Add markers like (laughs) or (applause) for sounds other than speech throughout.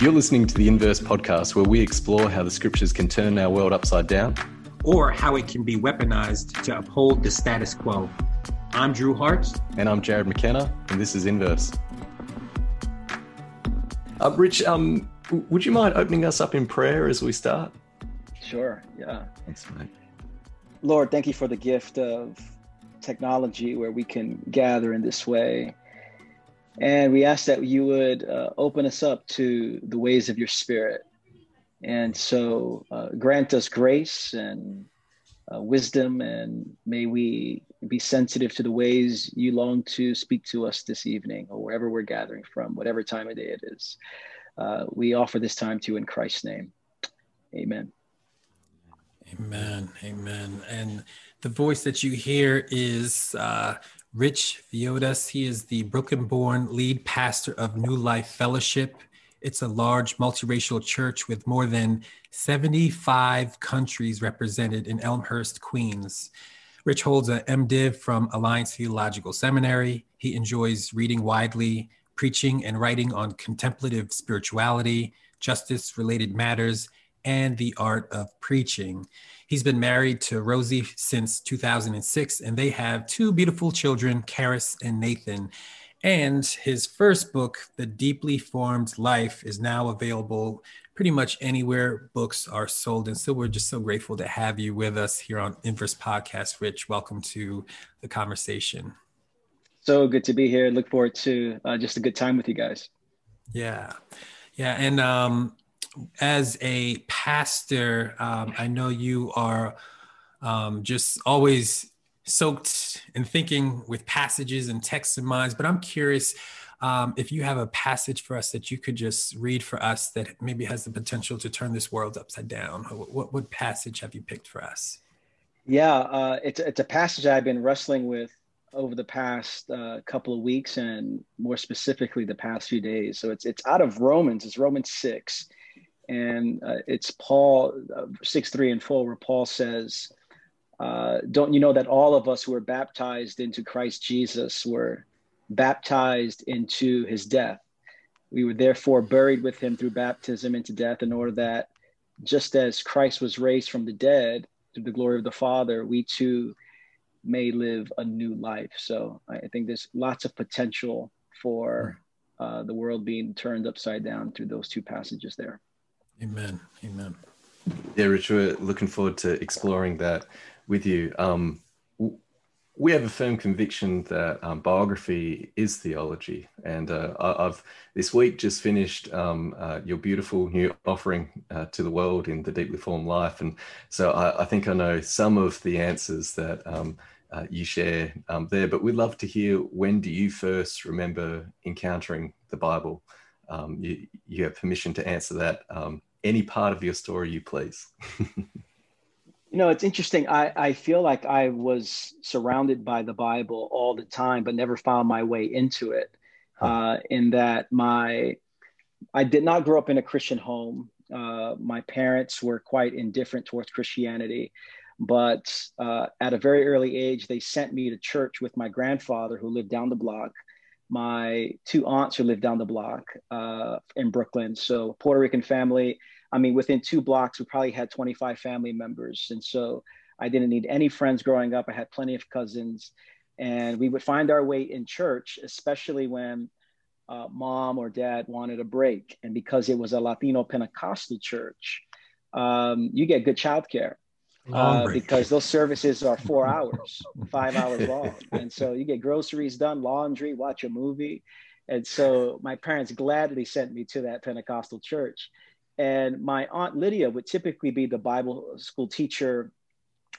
You're listening to the Inverse podcast, where we explore how the scriptures can turn our world upside down or how it can be weaponized to uphold the status quo. I'm Drew Hart. And I'm Jared McKenna, and this is Inverse. Uh, Rich, um, would you mind opening us up in prayer as we start? Sure, yeah. Thanks, mate. Lord, thank you for the gift of technology where we can gather in this way. And we ask that you would uh, open us up to the ways of your spirit. And so uh, grant us grace and uh, wisdom, and may we be sensitive to the ways you long to speak to us this evening or wherever we're gathering from, whatever time of day it is. Uh, we offer this time to you in Christ's name. Amen. Amen. Amen. And the voice that you hear is uh, Rich Villodas. He is the Brooklyn born lead pastor of New Life Fellowship. It's a large multiracial church with more than 75 countries represented in Elmhurst, Queens. Rich holds a MDiv from Alliance Theological Seminary. He enjoys reading widely, preaching and writing on contemplative spirituality, justice related matters, and the art of preaching. He's been married to Rosie since 2006, and they have two beautiful children, Karis and Nathan. And his first book, The Deeply Formed Life, is now available pretty much anywhere books are sold. And so we're just so grateful to have you with us here on Inverse Podcast. Rich, welcome to the conversation. So good to be here. Look forward to uh, just a good time with you guys. Yeah. Yeah. And um, as a pastor, um, I know you are um, just always soaked in thinking with passages and texts in minds, but I'm curious um, if you have a passage for us that you could just read for us that maybe has the potential to turn this world upside down. What, what passage have you picked for us? Yeah, uh, it's, it's a passage I've been wrestling with over the past uh, couple of weeks and more specifically the past few days. So it's, it's out of Romans, it's Romans 6 and uh, it's Paul uh, six three and four where Paul says, uh, "Don't you know that all of us who were baptized into Christ Jesus were baptized into His death? We were therefore buried with Him through baptism into death, in order that just as Christ was raised from the dead through the glory of the Father, we too." may live a new life so i think there's lots of potential for uh, the world being turned upside down through those two passages there Amen. Amen. Yeah, Rich, we're looking forward to exploring that with you. Um, we have a firm conviction that um, biography is theology, and uh, I've this week just finished um, uh, your beautiful new offering uh, to the world in the deeply formed life, and so I, I think I know some of the answers that um, uh, you share um, there. But we'd love to hear when do you first remember encountering the Bible? Um, you, you have permission to answer that. Um, any part of your story you please. (laughs) you know, it's interesting. I, I feel like I was surrounded by the Bible all the time, but never found my way into it. Huh. Uh, in that my, I did not grow up in a Christian home. Uh, my parents were quite indifferent towards Christianity, but uh, at a very early age, they sent me to church with my grandfather, who lived down the block my two aunts who lived down the block uh, in Brooklyn. So Puerto Rican family. I mean, within two blocks, we probably had 25 family members. And so I didn't need any friends growing up. I had plenty of cousins. And we would find our way in church, especially when uh, mom or dad wanted a break. And because it was a Latino Pentecostal church, um, you get good childcare uh, because those services are four hours, five hours long. And so you get groceries done, laundry, watch a movie. And so my parents gladly sent me to that Pentecostal church. And my Aunt Lydia would typically be the Bible school teacher,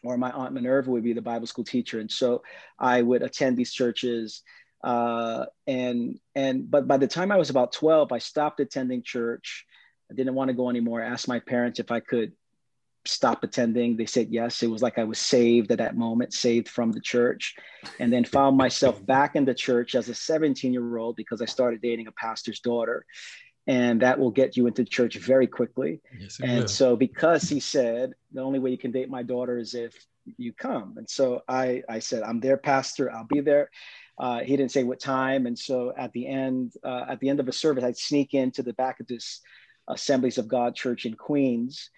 or my Aunt Minerva would be the Bible school teacher. And so I would attend these churches. Uh, and and but by the time I was about 12, I stopped attending church. I didn't want to go anymore. I asked my parents if I could stop attending. They said yes. It was like I was saved at that moment, saved from the church, and then found myself (laughs) back in the church as a 17 year old because I started dating a pastor's daughter. And that will get you into church very quickly. Yes, and will. so, because he said the only way you can date my daughter is if you come. And so I, I said, I'm there, pastor. I'll be there. Uh, he didn't say what time. And so at the end, uh, at the end of a service, I'd sneak into the back of this Assemblies of God Church in Queens,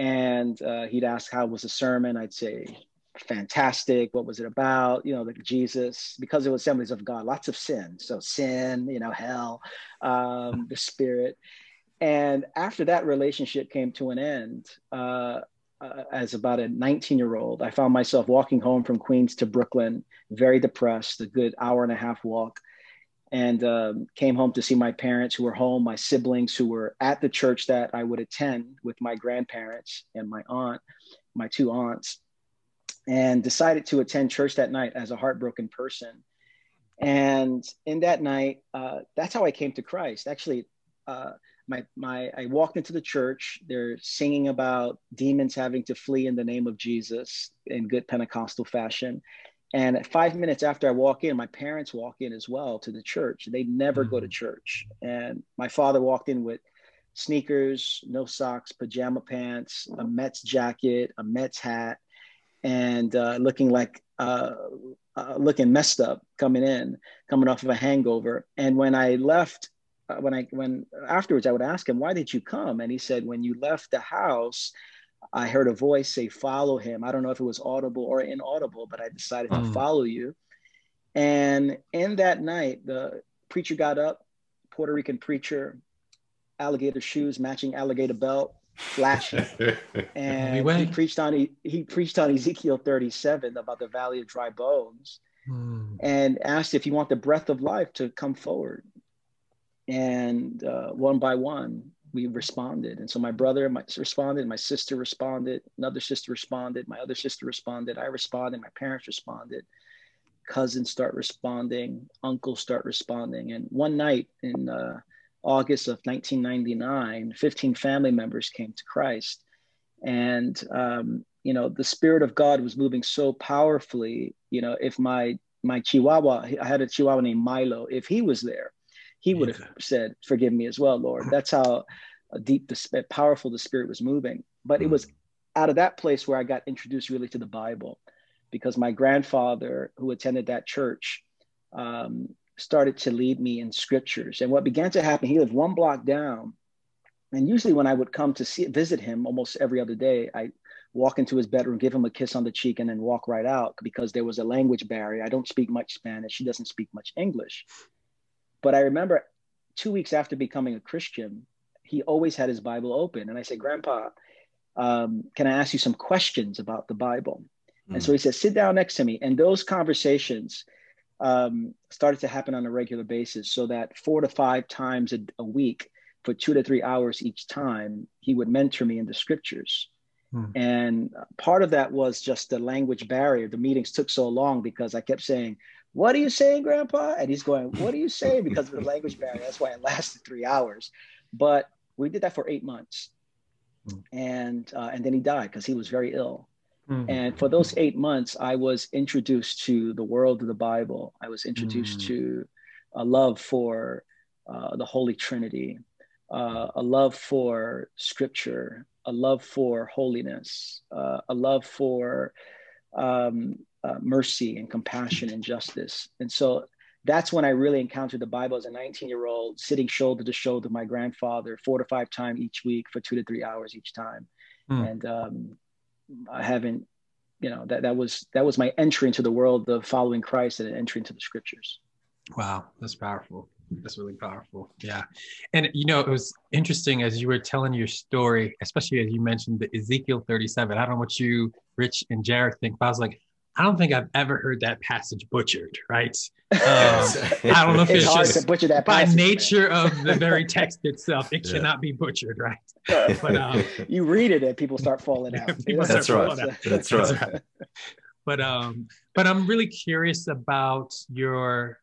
and uh, he'd ask how was the sermon. I'd say fantastic. What was it about? You know, like Jesus, because it was Assemblies of God, lots of sin. So sin, you know, hell, um, the Spirit. And after that relationship came to an end, uh, uh, as about a 19 year old, I found myself walking home from Queens to Brooklyn, very depressed, a good hour and a half walk, and um, came home to see my parents who were home, my siblings who were at the church that I would attend with my grandparents and my aunt, my two aunts, and decided to attend church that night as a heartbroken person. And in that night, uh, that's how I came to Christ. Actually, uh, my my I walked into the church. They're singing about demons having to flee in the name of Jesus in good Pentecostal fashion. And five minutes after I walk in, my parents walk in as well to the church. They never mm-hmm. go to mm. church. And my father walked in with sneakers, no socks, pajama pants, a Mets jacket, a Mets hat, and uh, looking like uh, uh, looking messed up coming in, coming off of a hangover. And when I left uh, when I when afterwards I would ask him, "Why did you come?" And he said, "When you left the house, I heard a voice say, "Follow him." I don't know if it was audible or inaudible, but I decided to follow you. And in that night, the preacher got up, Puerto Rican preacher, alligator shoes, matching alligator belt, flashing, (laughs) and he preached on he, he preached on Ezekiel 37 about the valley of dry bones. Mm. And asked if you want the breath of life to come forward and uh, one by one we responded. And so my brother my, responded my sister responded another sister responded my other sister responded i responded my parents responded. Cousins start responding uncles start responding. And one night in uh, august of 1999 15 family members came to christ. And um, you know the spirit of god was moving so powerfully you know if my my chihuahua i had a chihuahua named milo if he was there he would have said, Forgive me as well, Lord. (laughs) That's how deep, the powerful the Spirit was moving. But it was mm. out of that place where I got introduced really to the Bible because my grandfather, who attended that church, um, started to lead me in scriptures. And what began to happen, he lived one block down. And usually, when I would come to see, visit him almost every other day, I walk into his bedroom, give him a kiss on the cheek, and then walk right out because there was a language barrier. I don't speak much Spanish. He doesn't speak much English. But I remember two weeks after becoming a Christian, he always had his Bible open. And I said, Grandpa, um, can I ask you some questions about the Bible? Mm. And so he said, sit down next to me. And those conversations um, started to happen on a regular basis so that four to five times a, a, week for two to three hours each time, he would mentor me in the scriptures. Mm. And part of that was just the language barrier. The meetings took so long because I kept saying, what are you saying, Grandpa? And he's going, What are you saying? Because of the language barrier. That's why it lasted three hours. But we did that for eight months. And uh, and then he died because he was very ill. Mm. And for those eight months, I was introduced to the world of the Bible. I was introduced mm. to a love for uh, the Holy Trinity, uh, a love for Scripture, a love for holiness, uh, a love for um, uh, mercy and compassion and justice. And so that's when I really encountered the Bible as a 19 year old, sitting shoulder to shoulder with my grandfather four to five times each week for two to three hours each time. Mm. And um, I haven't, you know, that, that was that was my entry into the world of following Christ and an entry into the scriptures. Wow, that's powerful. That's really powerful. Yeah. And you know, it was interesting as you were telling your story, especially as you mentioned the Ezekiel 37. I don't know what you, Rich and Jared think, but I was like, I don't think I've ever heard that passage butchered, right? (laughs) Um, I don't know if it's, it's just butcher that by nature man. of the very text (laughs) itself, it yeah. cannot be butchered, right? But um, (laughs) you read it and people start falling out. That's, right. Falling out. That's, right. That's right. But um, but I'm really curious about your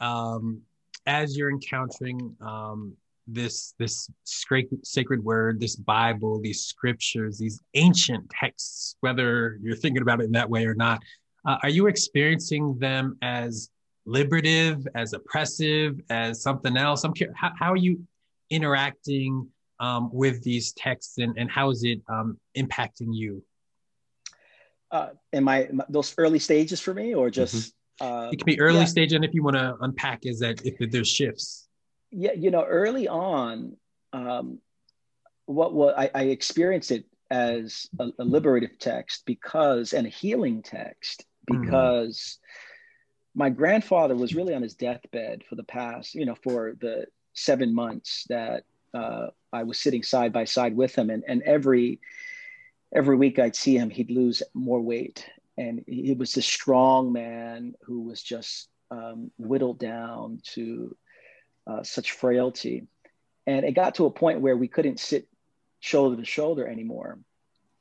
um, as you're encountering um, this this sacred word, this Bible, these scriptures, these ancient texts, whether you're thinking about it in that way or not, uh, are you experiencing them as liberative, as oppressive, as something else? I'm curious, how, how are you interacting um, with these texts, and, and how is it um, impacting you? Uh, in my, my, those early stages for me, or just mm-hmm. Uh, it can be early yeah. stage, and if you want to unpack, is that if there's shifts? Yeah, you know, early on, um, what what I, I experienced it as a, a, liberative text because and a healing text mm-hmm. because mm-hmm. my grandfather was really on his deathbed for the past you know for the seven months that uh, I was sitting side by side with him and and every every week I'd see him he'd lose more weight and he was this strong man who was just um, whittled down to uh, such frailty and it got to a point where we couldn't sit shoulder to shoulder anymore.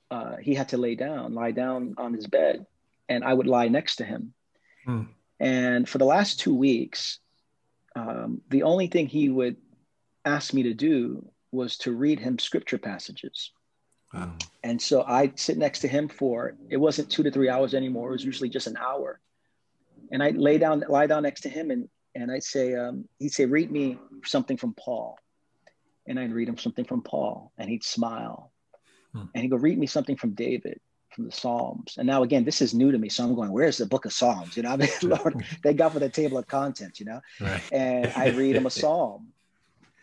Uh, he had to lay down, lie down on his bed, and I would lie next to him. Hmm. And for the last two weeks, um, the only thing he would ask me to do was to read him scripture passages. Wow. And so I'd sit next to him for it wasn't two to three hours anymore. It was usually just an hour. And I'd lay down, lie down next to him, and and I'd say, um, he'd say, read me something from Paul and I'd read him something from Paul, and he'd smile, hmm. and he'd go read me something from David from the Psalms. And now again, this is new to me, so I'm going, where's the Book of Psalms? You know, I mean, (laughs) Lord, thank God for the table of contents. You know, right. and I read him a (laughs) psalm,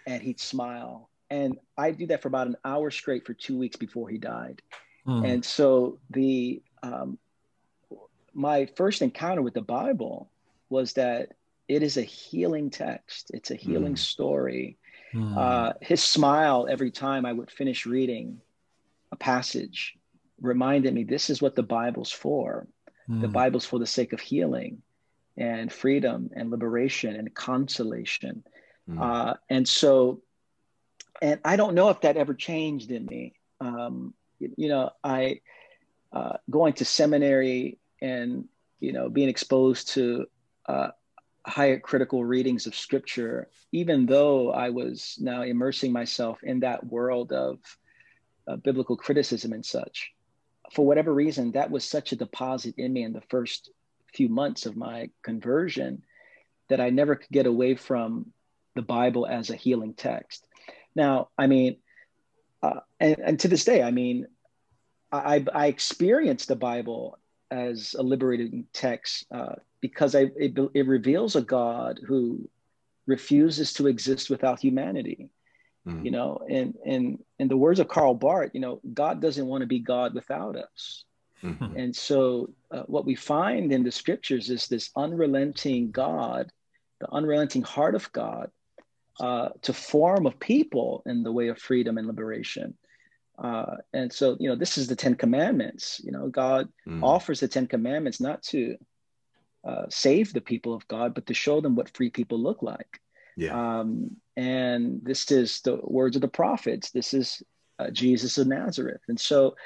and he'd smile, and I'd do that for about an hour straight for two weeks before he died. Hmm. And so the um, my first encounter with the Bible was that it is a healing text. It's a healing mm. story Mm. Uh, his smile every time I would finish reading a passage reminded me this is what the Bible's for. Mm. The Bible's for the sake of healing and freedom and liberation and consolation. Mm. Uh, and so, and I don't know if that ever changed in me. Um, you, you, know, I uh, going to seminary and you know being exposed to uh, higher critical readings of scripture, even though I was now immersing myself in that world of uh, biblical criticism and such. For whatever reason, that was such a deposit in me in the first few months of my conversion that I never could get away from the Bible as a healing text. Now, I mean, uh, and, and to this day, I mean, I, I experienced the Bible as a liberating text uh, because I, it, it, reveals a God who refuses to exist without humanity. Mm-hmm. You know, and and in the words of Karl Barth, you know, God doesn't want to be God without us. Mm-hmm. And so, uh, what we find in the scriptures is this unrelenting God, the unrelenting heart of God, uh, to form a people in the way of freedom and liberation. Uh, and so, you know, this is the Ten Commandments. You know, God mm. offers the Ten Commandments not to uh, save the people of God, but to show them what free people look like. Yeah. Um, and this is the words of the prophets. This is uh, Jesus of Nazareth. And so,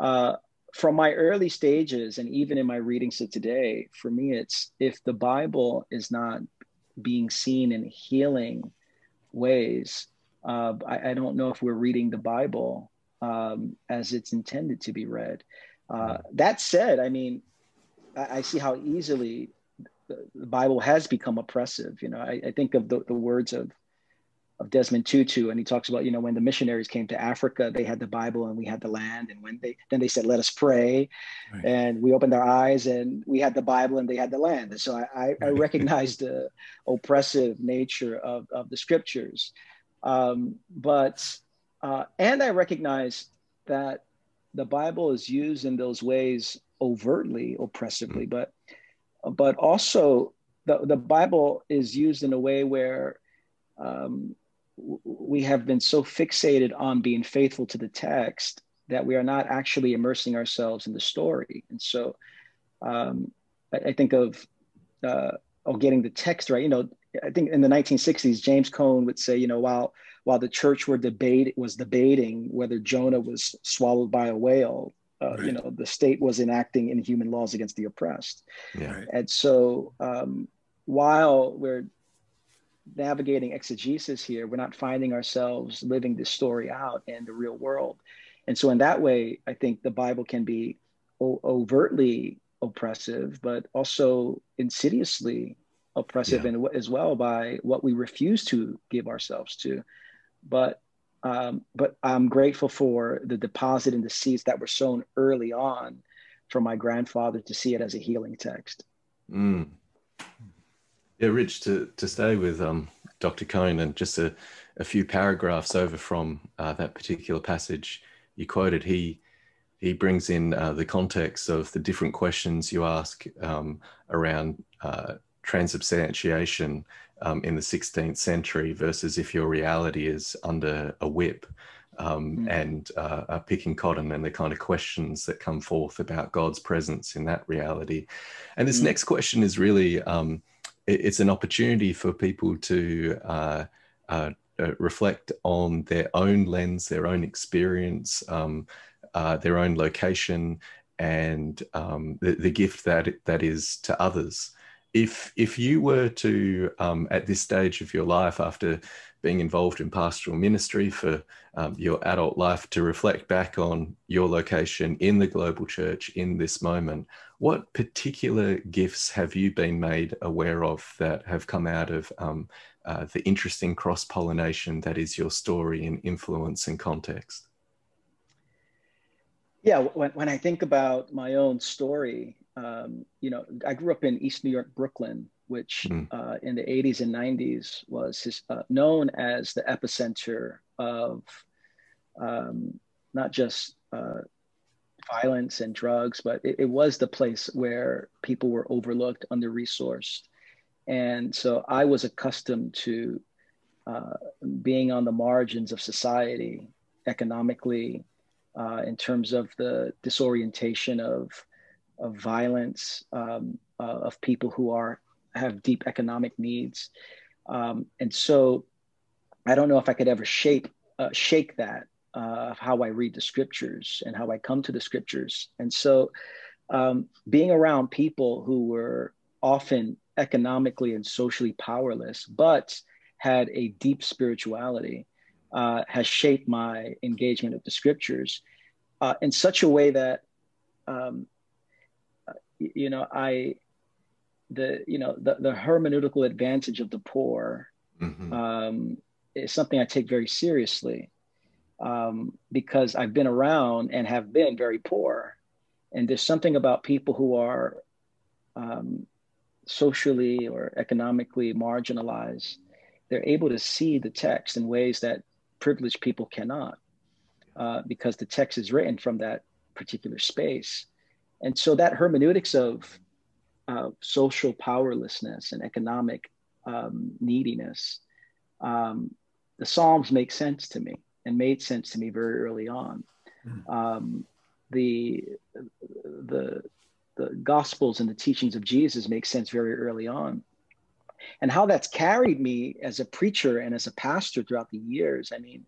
uh, from my early stages, and even in my readings of today, for me, it's if the Bible is not being seen in healing ways, uh, I, I, don't know if we're reading the Bible um, as it's intended to be read. Uh, that said, I mean, I, I see how easily the, the, Bible has become oppressive. You know, I, I think of the, the words of of Desmond Tutu, and he talks about you know when the missionaries came to Africa, they had the Bible and we had the land, and when they then they said, "Let us pray," right. and we opened our eyes and we had the Bible and they had the land. And so I, I, right. (laughs) I recognized the oppressive nature of of the scriptures, um, but uh, and I recognize that the Bible is used in those ways overtly oppressively, but but also the, the Bible is used in a way where um, we have been so fixated on being faithful to the text that we are not actually immersing ourselves in the story. And so um, I, I, think of uh, of getting the text right. You know, I think in the 1960s, James Cone would say, you know, while while the church were debate was debating whether Jonah was swallowed by a whale, uh, right. You know, the state was enacting inhuman laws against the oppressed. Yeah. And so, um, while we're navigating exegesis here, we're not finding ourselves living this story out in the real world. And so, in that way, I think the Bible can be o- overtly oppressive, but also insidiously oppressive yeah. in, as well by what we refuse to give ourselves to. But um, but I'm grateful for the deposit and the seeds that were sown early on for my grandfather to see it as a healing text. Mm. Yeah, Rich, to, to stay with um, Dr. Cone, and just a, a few paragraphs over from uh, that particular passage you quoted, he he brings in uh, the context of the different questions you ask um, around uh, transubstantiation um, in the 16th century versus if your reality is under a whip um, mm. and uh, picking cotton and the kind of questions that come forth about God's presence in that reality. And this mm. next question is really um, it, it's an opportunity for people to uh, uh, uh, reflect on their own lens, their own experience, um, uh, their own location, and um, the, the, gift that that is to others. If if you were to um, at this stage of your life, after being involved in pastoral ministry for um, your adult life to reflect back on your location in the global church in this moment. What particular gifts have you been made aware of that have come out of um, uh, the interesting cross pollination that is your story in influence and context? Yeah, when, when I think about my own story, um, you know, I grew up in East New York, Brooklyn, which mm. uh, in the 80s and 90s was his, uh, known as the epicenter of um, not just uh, violence and drugs, but it, it, was the place where people were overlooked, under resourced. And so I was accustomed to uh, being on the margins of society economically, uh, in terms of the disorientation of, of violence, um, uh, of people who are have deep economic needs. Um, and so I don't know if I could ever shape, uh, shake that, uh, how I read the scriptures and how I come to the scriptures. And so um, being around people who were often economically and socially powerless, but had a deep spirituality, uh, has shaped my engagement of the scriptures uh, in such a way that, um, you know, I the you know the, the hermeneutical advantage of the poor mm-hmm. um, is something I take very seriously um, because I've been around and have been very poor, and there's something about people who are um, socially or economically marginalized. They're able to see the text in ways that privileged people cannot, uh, because the text is written from that particular space, and so that hermeneutics of uh, social powerlessness and economic um, neediness, um, the Psalms make sense to me and made sense to me very early on. Mm. Um, the the the Gospels and the teachings of Jesus make sense very early on, and how that's carried me as a preacher and as a pastor throughout the years. I mean,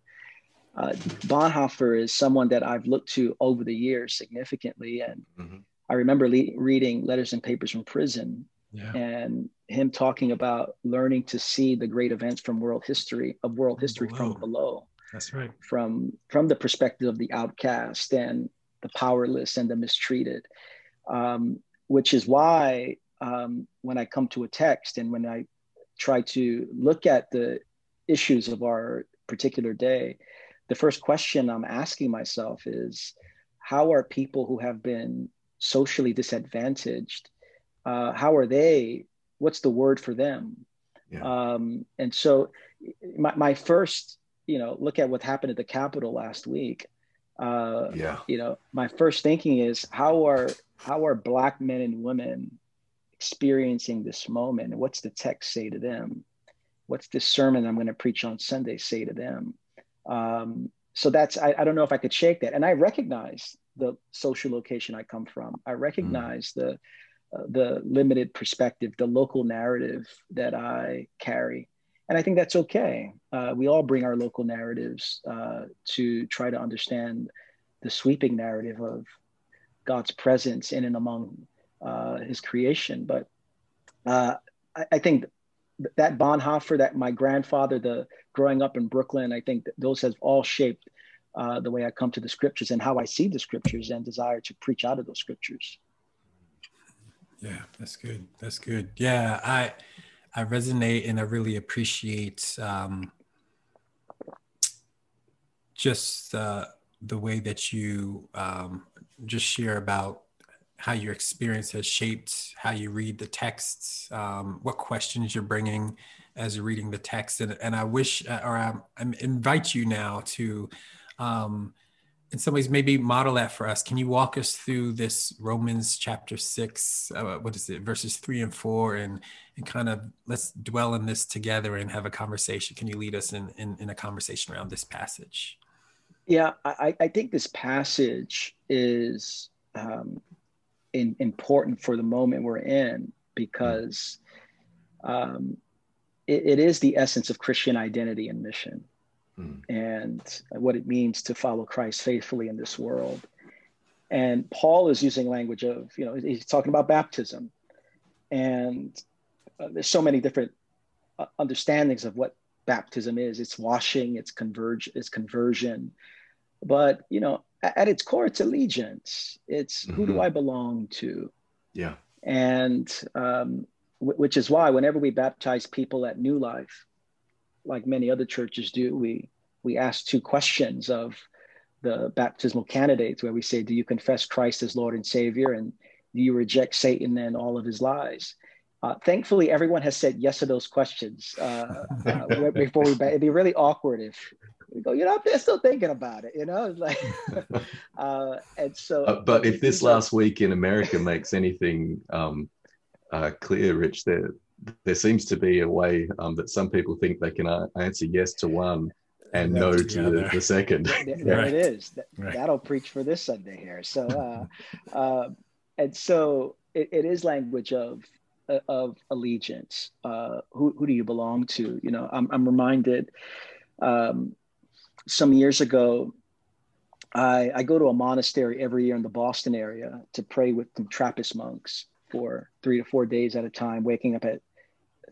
uh, Bonhoeffer is someone that I've looked to over the years significantly, and mm-hmm. I remember le- reading letters and papers from prison yeah. and him talking about learning to see the great events from world history of world history below. from below. That's right. From from the perspective of the outcast and the powerless and the mistreated, um, which is why um, when I come to a text and when I try to look at the issues of our particular day, the first question I'm asking myself is, how are people who have been socially disadvantaged uh, how are they what's the word for them? Yeah. um, and so my, my first you know look at what happened at the capitol last week uh, yeah. you know my first thinking is how are how are black men and women experiencing this moment? What's the text say to them? What's this sermon i'm going to preach on sunday say to them um, so that's I, I don't know if i could shake that and i recognize the social location I come from. I recognize mm. the uh, the limited perspective, the local narrative that I carry, and I think that's okay. Uh, we all bring our local narratives uh, to try to understand the sweeping narrative of God's presence in and among uh, His creation. But uh, I, I, think that Bonhoeffer, that my grandfather, the growing up in Brooklyn, I think those have all shaped uh, the way I come to the scriptures and how I see the scriptures and desire to preach out of those scriptures. Yeah, that's good. That's good. Yeah, I I resonate and I really appreciate um, just uh, the way that you um, just share about how your experience has shaped how you read the texts, um, what questions you're bringing, as you're reading the text. And, and I wish, uh, or I, I invite you now to, um, in some ways, maybe model that for us. Can you walk us through this Romans chapter six? Uh, what is it, verses three and four, and and kind of let's dwell in this together and have a conversation. Can you lead us in in, in a conversation around this passage? Yeah, I, I think this passage is um, in, important for the moment we're in because um, it, it is the essence of Christian identity and mission mm. and what it means to follow Christ faithfully in this world. And Paul is using language of, you know, he's talking about baptism. And uh, there's so many different uh, understandings of what baptism is. It's washing, it's converge, it's conversion. But, you know, at, its core, it's allegiance. It's mm-hmm. who do mm-hmm. I belong to? Yeah. And um, w- which is why whenever we baptize people at New Life, like many other churches do, we we ask two questions of the baptismal candidates where we say, Do you confess Christ as Lord and Savior? And do you reject Satan and all of his lies? Uh, thankfully, everyone has said yes to those questions uh, uh, (laughs) before we. It'd be really awkward if we go, you know, I'm still thinking about it. You know, it's like, (laughs) uh, and so. Uh, but if this last week in America makes anything um, uh, clear, Rich, there there seems to be a way um, that some people think they can answer yes to one and no to the, the, second. (laughs) There, right. it is. That, right. That'll preach for this Sunday here. So, (laughs) uh, uh, and so it, it is language of of allegiance. Uh, who who do you belong to? You know, I'm I'm reminded. Um, some years ago, I, I go to a monastery every year in the Boston area to pray with some Trappist monks for three to four days at a time, waking up at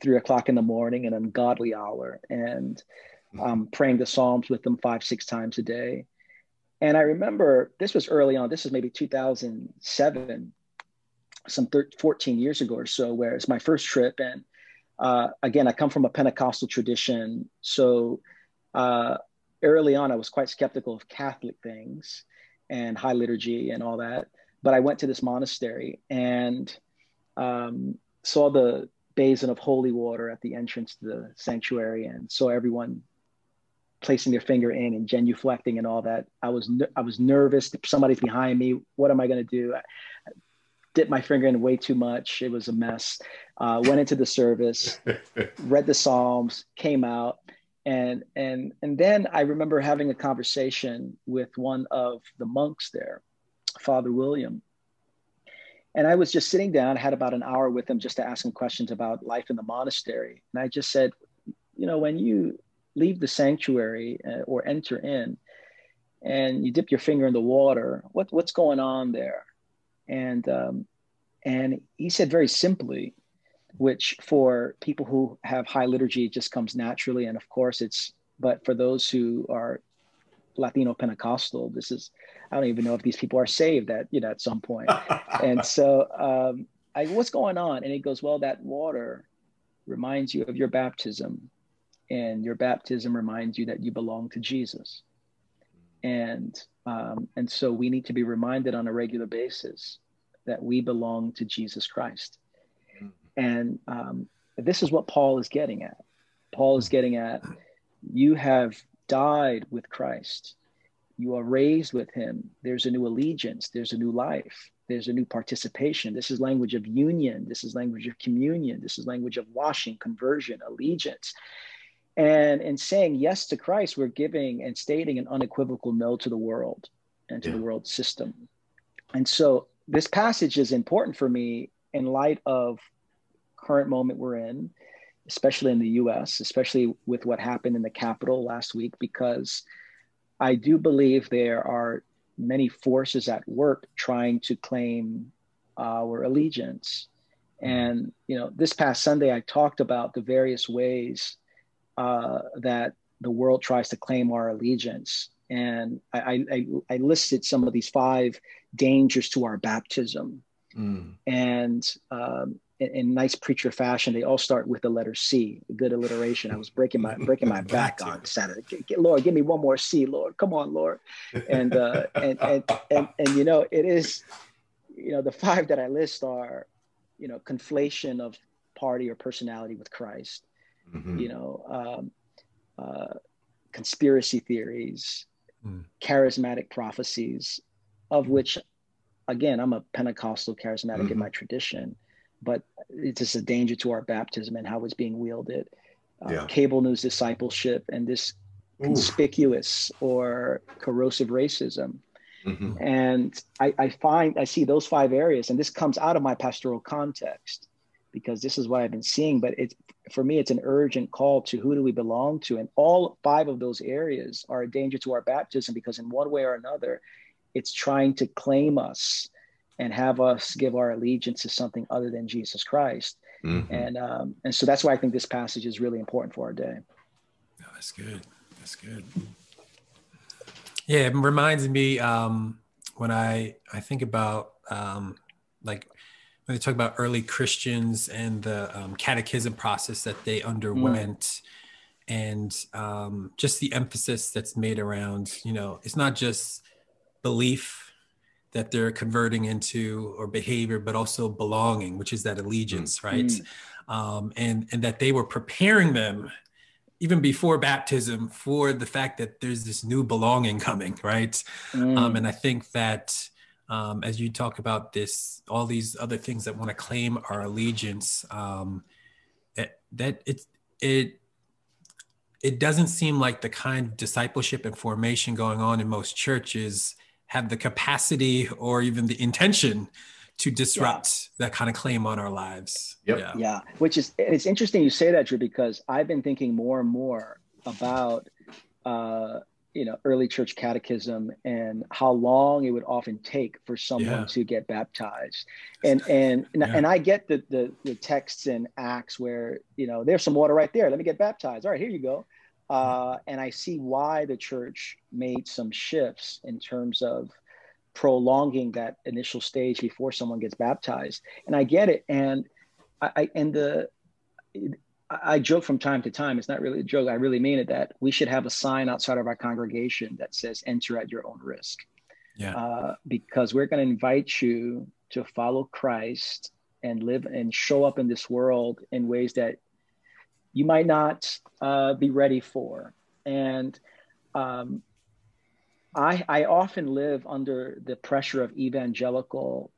three o'clock in the morning, an ungodly hour, and um, praying the Psalms with them five, six times a day. And I remember this was early on, this was maybe 2007, some 13, 14 years ago or so, where it's my first trip. And uh, again, I come from a Pentecostal tradition. So uh, early on, I was quite skeptical of Catholic things and high liturgy and all that. But I went to this monastery and um, saw the basin of holy water at the entrance to the sanctuary and saw everyone placing their finger in and genuflecting and all that. I was I was nervous. Somebody's behind me. What am I going to do? I dipped my finger in way too much. It was a mess. Uh, went into the service, (laughs) read the Psalms, came out, and and and then I remember having a conversation with one of the monks there, Father William. And I was just sitting down, had about an hour with him just to ask him questions about life in the monastery. And I just said, you know, when you leave the sanctuary uh, or enter in and you dip your finger in the water, what, what's going on there? And, um, and he said very simply, which for people who have high liturgy, it just comes naturally. And of course, it's, but for those who are Latino Pentecostal, this is, I don't even know if these people are saved at, you know, at some point. (laughs) and so um, I, what's going on? And he goes, well, that water reminds you of your baptism and your baptism reminds you that you belong to Jesus. And, um, and so we need to be reminded on a regular basis that we belong to Jesus Christ. And um, this is what Paul is getting at. Paul is getting at you have died with Christ. You are raised with him. There's a new allegiance. There's a new life. There's a new participation. This is language of union. This is language of communion. This is language of washing, conversion, allegiance. And in saying yes to Christ, we're giving and stating an unequivocal no to the world and to yeah. the world system. And so this passage is important for me in light of current moment we're in, especially in the US, especially with what happened in the Capitol last week, because I do believe there are many forces at work trying to claim our allegiance. And, you know, this past Sunday, I talked about the various ways uh, that the world tries to claim our allegiance. And I, I, I listed some of these five dangers to our baptism. Mm. And um, in, in, nice preacher fashion, they all start with the letter C. Good alliteration. I was breaking my breaking my (laughs) back on Saturday. Lord, give me one more C, Lord. Come on, Lord. And uh, and, and and and you know, it is, you know, the five that I list are, you know, conflation of party or personality with Christ, mm-hmm. you know, um, uh, conspiracy theories, mm. charismatic prophecies, of which, again, I'm a Pentecostal charismatic mm-hmm. in my tradition, but it's just a danger to our baptism and how it's being wielded. Uh, yeah. Cable news discipleship and this conspicuous or corrosive racism. Mm-hmm. And I, I find I see those five areas, and this comes out of my pastoral context because this is what I've been seeing. But it's for me, it's an urgent call to who do we belong to, and all five of those areas are a danger to our baptism because in one way or another, it's trying to claim us and have us give our allegiance to something other than Jesus Christ. Mm-hmm. And um, and so that's why I think this passage is really important for our day. Oh, that's good. That's good. Yeah, it reminds me um, when I I think about um, like when they talk about early Christians and the um, catechism process that they underwent, mm. and um, just the emphasis that's made around you know it's not just belief that they're converting into or behavior, but also belonging, which is that allegiance, mm. right? Um, and and that they were preparing them even before baptism for the fact that there's this new belonging coming, right? Mm. Um, and I think that um, as you talk about this, all these other things that want to claim our allegiance, um, it, that it it it doesn't seem like the kind of discipleship and formation going on in most churches have the capacity or even the intention to disrupt yeah. that kind of claim on our lives. Yep. Yeah. Yeah. Which is, it's interesting you say that, Drew, because I've been thinking more and more about, uh, you know, early church catechism and how long it would often take for someone yeah. to get baptized. And, and, and, and I get the, the, the texts in Acts where, you know, there's some water right there. Let me get baptized. All right, here you go. Uh, and I see why the church made some shifts in terms of prolonging that initial stage before someone gets baptized. And I get it. And I, I and the I joke from time to time. It's not really a joke. I really mean it. That we should have a sign outside of our congregation that says "Enter at your own risk." Yeah. Uh, because we're going to invite you to follow Christ and live and show up in this world in ways that you might not uh, be ready for. And um, I, I often live under the pressure of evangelical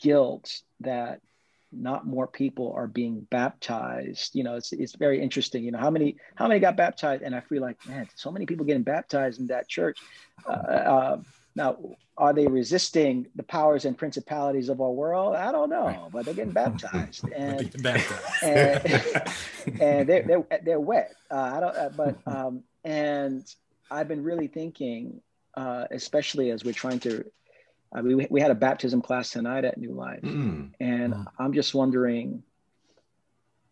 guilt that not more people are being baptized. You know, it's, it's very interesting. You know, how many how many got baptized? And I feel like, man, so many people getting baptized in that church. Uh, uh, now, are they resisting the powers and principalities of our world? I don't know, but they're getting baptized, (laughs) and (laughs) and, and, they're, they're they're wet. Uh, I don't, uh, but (laughs) um, and I've been really thinking, uh, especially as we're trying to. I mean, we, we had a baptism class tonight at New Life, mm. and mm. I'm just wondering,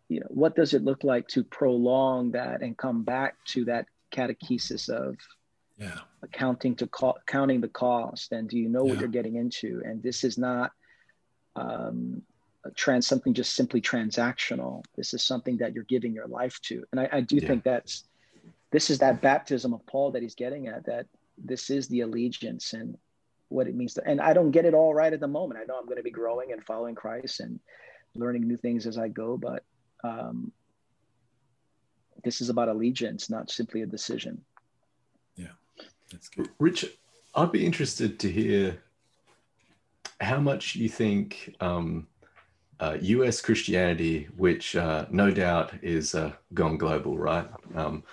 you know, what does it look like to prolong that and come back to that catechesis of yeah accounting to co- counting the cost and do you know yeah. what you're getting into and this is not um, trans something just simply transactional this is something that you're giving your life to and i, I do yeah. think that's this is that baptism of paul that he's getting at that this is the allegiance and what it means to and i don't get it all right at the moment i know i'm going to be growing and following christ and learning new things as i go but um, this is about allegiance not simply a decision. Rich, I'd be interested to hear how much you think um, uh, US Christianity, which uh, no doubt is uh, gone global, right? Um,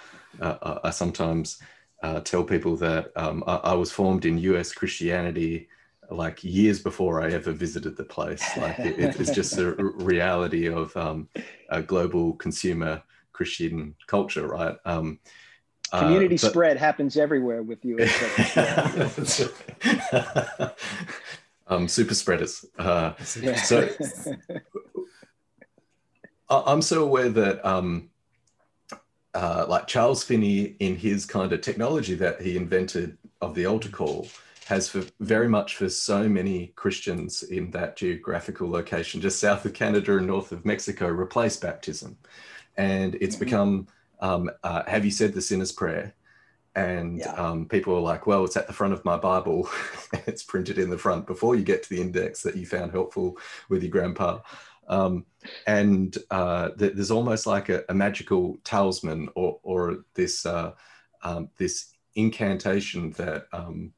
uh, uh, I sometimes uh, tell people that um, I, I, was formed in US Christianity like years before I ever visited the place. Like it, it's just a reality of um, a global consumer Christian culture, right? Um, Community uh, but, spread happens everywhere with you. (laughs) um, super spreaders. Uh, yeah. So (laughs) I'm so aware that um, uh, like Charles Finney in his kind of technology that he invented of the altar call has for very much for so many Christians in that geographical location, just south of Canada and north of Mexico, replaced baptism. And it's mm-hmm. become um, uh, have you said the sinner's prayer? And yeah. um, people are like, well, it's at the front of my Bible. (laughs) it's printed in the front before you get to the index that you found helpful with your grandpa. Um, and uh, th- there's almost like a, a, magical talisman or, or this uh, um, this incantation that um,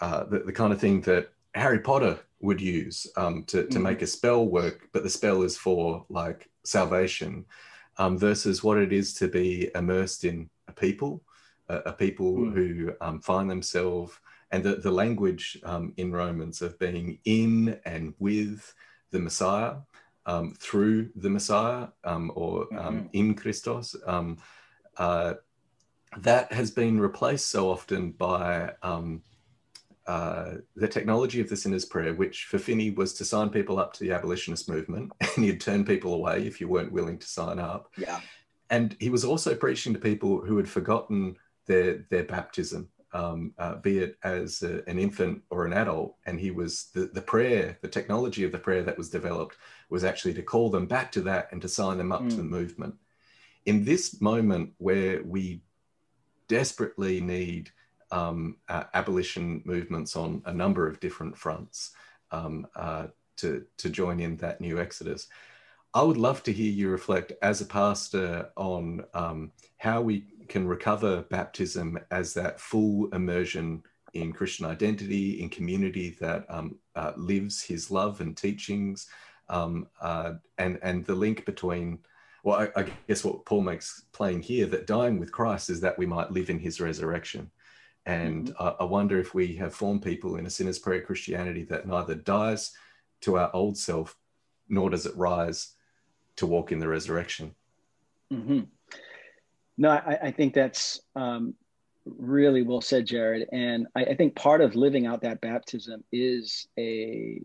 uh, the, the, kind of thing that Harry Potter would use um, to, to mm-hmm. make a spell work, but the spell is for like salvation um, versus what it is to be immersed in a people, a, a people mm. who um, find themselves and the, the language um, in Romans of being in and with the Messiah, um, through the Messiah, um, or um, mm-hmm. in Christos, um, uh, that has been replaced so often by um, uh, the technology of the sinner's prayer, which for Finney was to sign people up to the abolitionist movement, (laughs) and he'd turn people away if you weren't willing to sign up. Yeah. And he was also preaching to people who had forgotten their their baptism um, uh, be it as a, an infant or an adult. And he was the, the prayer, the technology of the prayer that was developed was actually to call them back to that and to sign them up mm. to the mm. movement. In this moment where we desperately need um, uh, abolition movements on a number of different fronts um, uh, to, to join in that new exodus. I would love to hear you reflect as a pastor on um, how we can recover baptism as that full immersion in Christian identity, in community that um, uh, lives his love and teachings, um, uh, and and the link between. Well, I, I, guess what Paul makes plain here that dying with Christ is that we might live in His resurrection, and mm-hmm. I, I wonder if we have formed people in a sinner's prayer Christianity that neither dies to our old self, nor does it rise to walk in the resurrection. Mm-hmm. No, I, I think that's um, really well said, Jared. And I, I, think part of living out that baptism is a,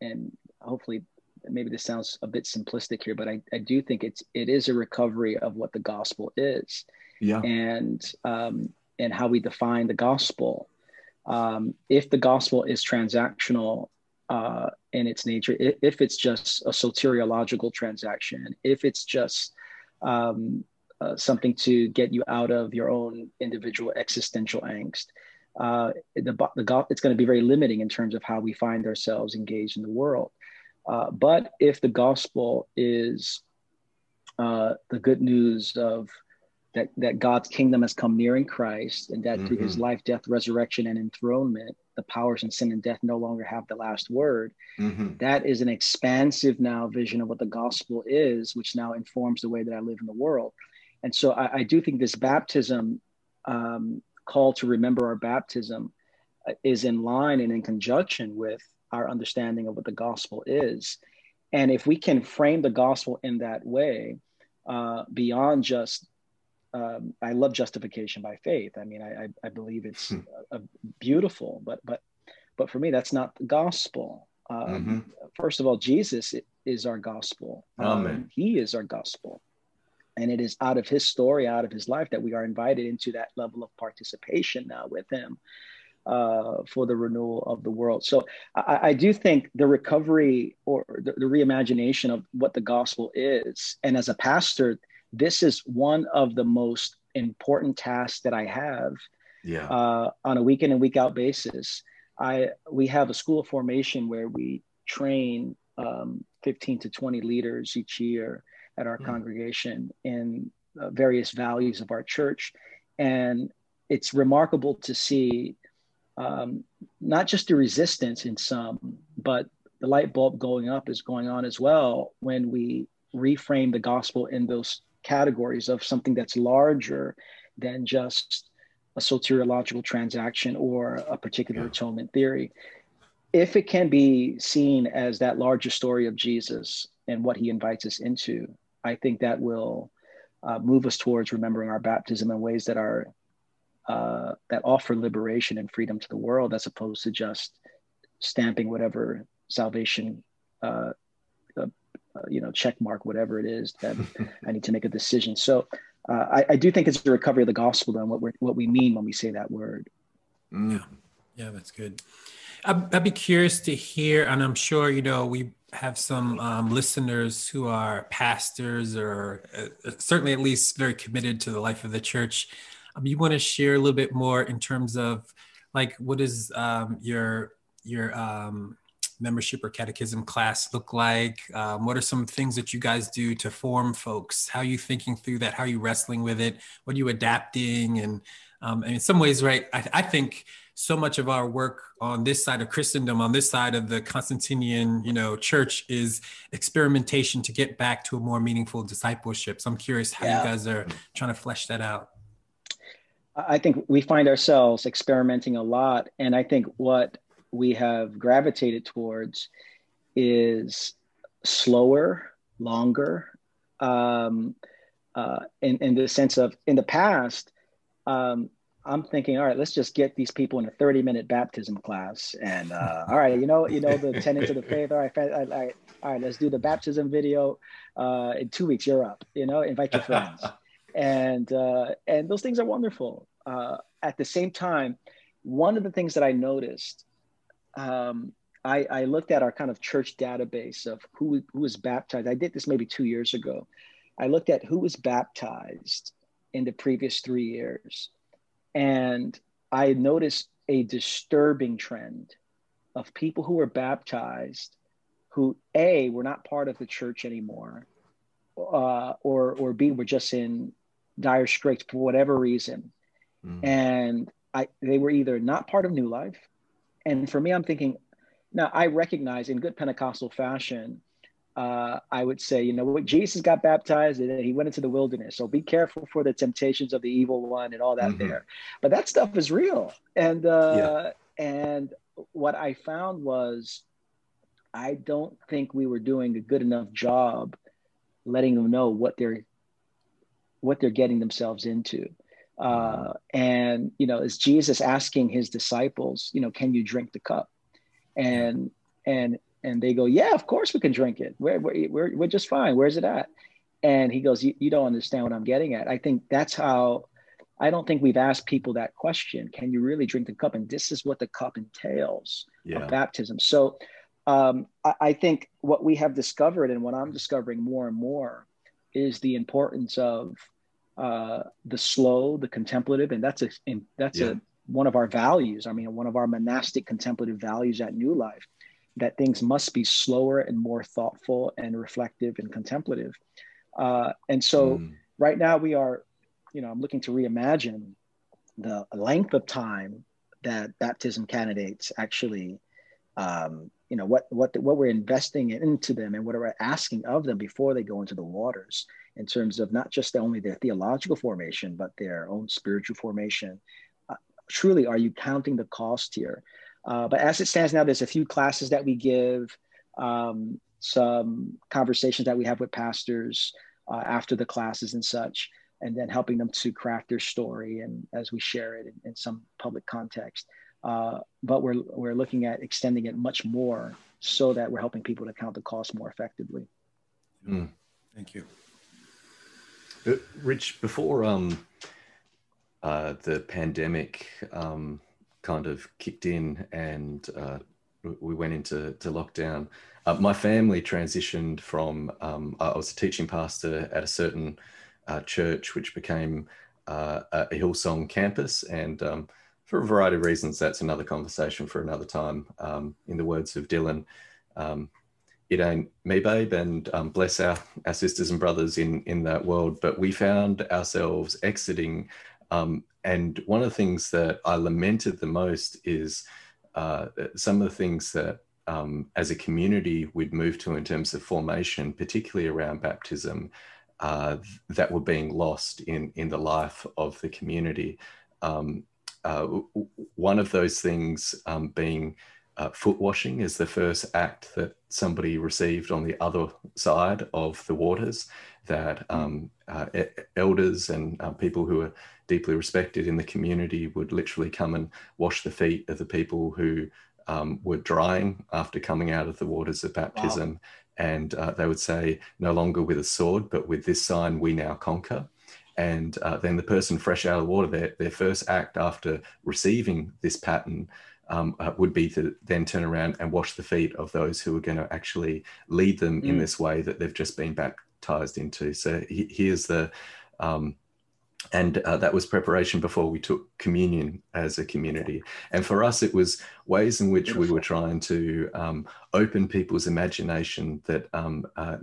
and hopefully maybe this sounds a bit simplistic here, but I, I do think it's it is a recovery of what the gospel is. Yeah. And um, and how we define the gospel. Um, if the gospel is transactional uh, in its nature, if, it's just a soteriological transaction, if it's just um, uh, something to get you out of your own individual existential angst. Uh, the, the, it's going to be very limiting in terms of how we find ourselves engaged in the world. Uh, but if the gospel is uh, the good news of that, that God's kingdom has come near in Christ, and that mm-hmm. through his mm-hmm. life, death, resurrection, and enthronement, the powers in sin and death no longer have the last word. Mm-hmm. That is an expansive now vision of what the gospel is, which now informs the way that I live in the world. And so I, I do think this baptism um, call to remember our baptism uh, is in line and in conjunction with our understanding of what the gospel is. And if we can frame the gospel in that way, uh, beyond just, um, I love justification by faith. I mean, I, I, I believe it's hmm. a, a beautiful, but but but for me, that's not the gospel. Um, mm-hmm. First of all, Jesus is our gospel. Amen. Um, he is our gospel. And it is out of his story, out of his life, that we are invited into that level of participation now with him uh, for the renewal of the world. So I, I do think the recovery or the, the, reimagination of what the gospel is, and as a pastor, this is one of the most important tasks that I have yeah. uh, on a week in and week out basis. I we have a school of formation where we train um, 15 to 20 leaders each year at our mm. congregation in uh, various values of our church. And it's remarkable to see um, not just the resistance in some, but the light bulb going up is going on as well when we reframe the gospel in those categories of something that's larger than just a soteriological transaction or a particular yeah. atonement theory. If it can be seen as that larger story of Jesus and what he invites us into, I think that will uh, move us towards remembering our baptism in ways that are uh, that offer liberation and freedom to the world, as opposed to just stamping whatever salvation, uh, uh, uh you know, check mark, whatever it is that I need to make a decision. So uh, I, I, do think it's a recovery of the gospel and what we what we mean when we say that word. Mm. Yeah, yeah, that's good. I'd, I'd, be curious to hear, and I'm sure you know we have some um, listeners who are pastors or uh, certainly at least very committed to the life of the church. Um, you want to share a little bit more in terms of like what is um, your your um, membership or catechism class look like? Um, what are some things that you guys do to form folks? How are you thinking through that? How are you wrestling with it? What are you adapting? And, um, and in some ways, right, I, I think so much of our work on this side of Christendom, on this side of the Constantinian, you know, church is experimentation to get back to a more meaningful discipleship. So I'm curious how yeah. you guys are trying to flesh that out. I think we find ourselves experimenting a lot. And I think what we have gravitated towards is slower, longer, um, uh, in, in the sense of in the past, um, I'm thinking, all right, let's just get these people in a 30 minute baptism class. And uh, (laughs) all right, you know, you know, the tenets of the faith. All right, all right, all right, let's do the baptism video. Uh, in two weeks, you're up, you know, invite your friends. (laughs) and, uh, and those things are wonderful. Uh, at the same time, one of the things that I noticed, um, I, I looked at our kind of church database of who, who was baptized. I did this maybe two years ago. I looked at who was baptized in the previous three years and I noticed a disturbing trend of people who were baptized who A, were not part of the church anymore, uh, or, or B, were just in dire straits for whatever reason. Mm. And I, they were either not part of New Life. And for me, I'm thinking, now I recognize in good Pentecostal fashion uh, I would say, you know, what Jesus got baptized and he went into the wilderness. So be careful for the temptations of the evil one and all that mm-hmm. there. But that stuff is real. And uh, yeah. and what I found was, I don't think we were doing a good enough job letting them know what they're what they're getting themselves into. Uh, mm-hmm. and you know, is Jesus asking his disciples, you know, can you drink the cup? And and and they go, yeah, of course we can drink it. We're, we're, we're, we're just fine. Where's it at? And he goes, you, you don't understand what I'm getting at. I think that's how, I don't think we've asked people that question. Can you really drink the cup? And this is what the cup entails yeah. of baptism. So um, I, I think what we have discovered and what I'm discovering more and more is the importance of uh, the slow, the contemplative, and that's a and that's yeah. a one of our values. I mean, one of our monastic contemplative values at New Life that things must be slower and more thoughtful and reflective and contemplative. Uh, and so mm. right now we are, you know, I'm looking to reimagine the length of time that baptism candidates actually, um, you know, what what what we're investing into them and what we're asking of them before they go into the waters in terms of not just only their theological formation but their own spiritual formation. Uh, truly, are you counting the cost here? Uh, but as it stands now, there's a few classes that we give, um, some conversations that we have with pastors uh, after the classes and such, and then helping them to craft their story and as we share it in, in some public context. Uh, but we're, we're looking at extending it much more so that we're helping people to count the cost more effectively. Mm. Thank you. Rich, before um, uh, the pandemic, um, kind of kicked in and uh, we went into to lockdown. Uh, my family transitioned from, um, I was a teaching pastor at a certain uh, church, which became uh, a Hillsong campus. And um, for a variety of reasons, that's another conversation for another time. Um, in the words of Dylan, um, it ain't me, babe, and um, bless our, our sisters and brothers in, in that world. But we found ourselves exiting um, and one of the things that I lamented the most is uh, some of the things that um, as a community we'd move to in terms of formation, particularly around baptism, uh, that were being lost in, in the life of the community. Um, uh, one of those things um, being uh, foot washing is the first act that somebody received on the other side of the waters that um, uh, elders and uh, people who are deeply respected in the community would literally come and wash the feet of the people who um, were drying after coming out of the waters of baptism. Wow. And uh, they would say, no longer with a sword, but with this sign, we now conquer. And uh, then the person fresh out of the water, their, their first act after receiving this pattern um, uh, would be to then turn around and wash the feet of those who are going to actually lead them mm. in this way that they've just been baptized into. So he, here's the um, and uh, that was preparation before we took communion as a community. And for us, it was ways in which we were trying to um, open people's imagination that um, uh,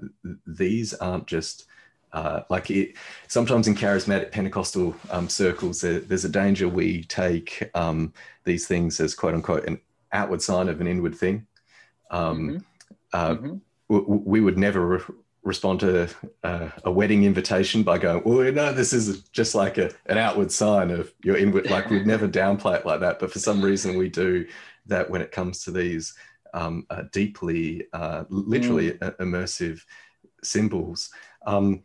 these aren't just uh, like it, sometimes in charismatic Pentecostal um, circles, there, there's a danger we take um, these things as quote unquote an outward sign of an inward thing. Um, mm-hmm. Uh, mm-hmm. we would never respond to uh, a wedding invitation by going, "Oh no, this is just like a, an outward sign of your inward." Like we'd never (laughs) downplay it like that, but for some reason we do that when it comes to these um, uh, deeply, uh, literally mm. immersive symbols. Um,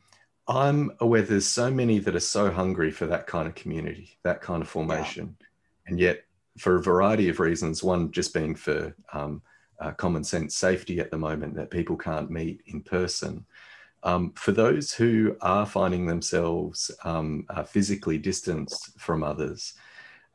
I'm aware there's so many that are so hungry for that kind of community, that kind of formation, yeah. and yet for a variety of reasons, one just being for um, uh, common sense safety at the moment that people can't meet in person. Um, for those who are finding themselves um, uh, physically distanced from others,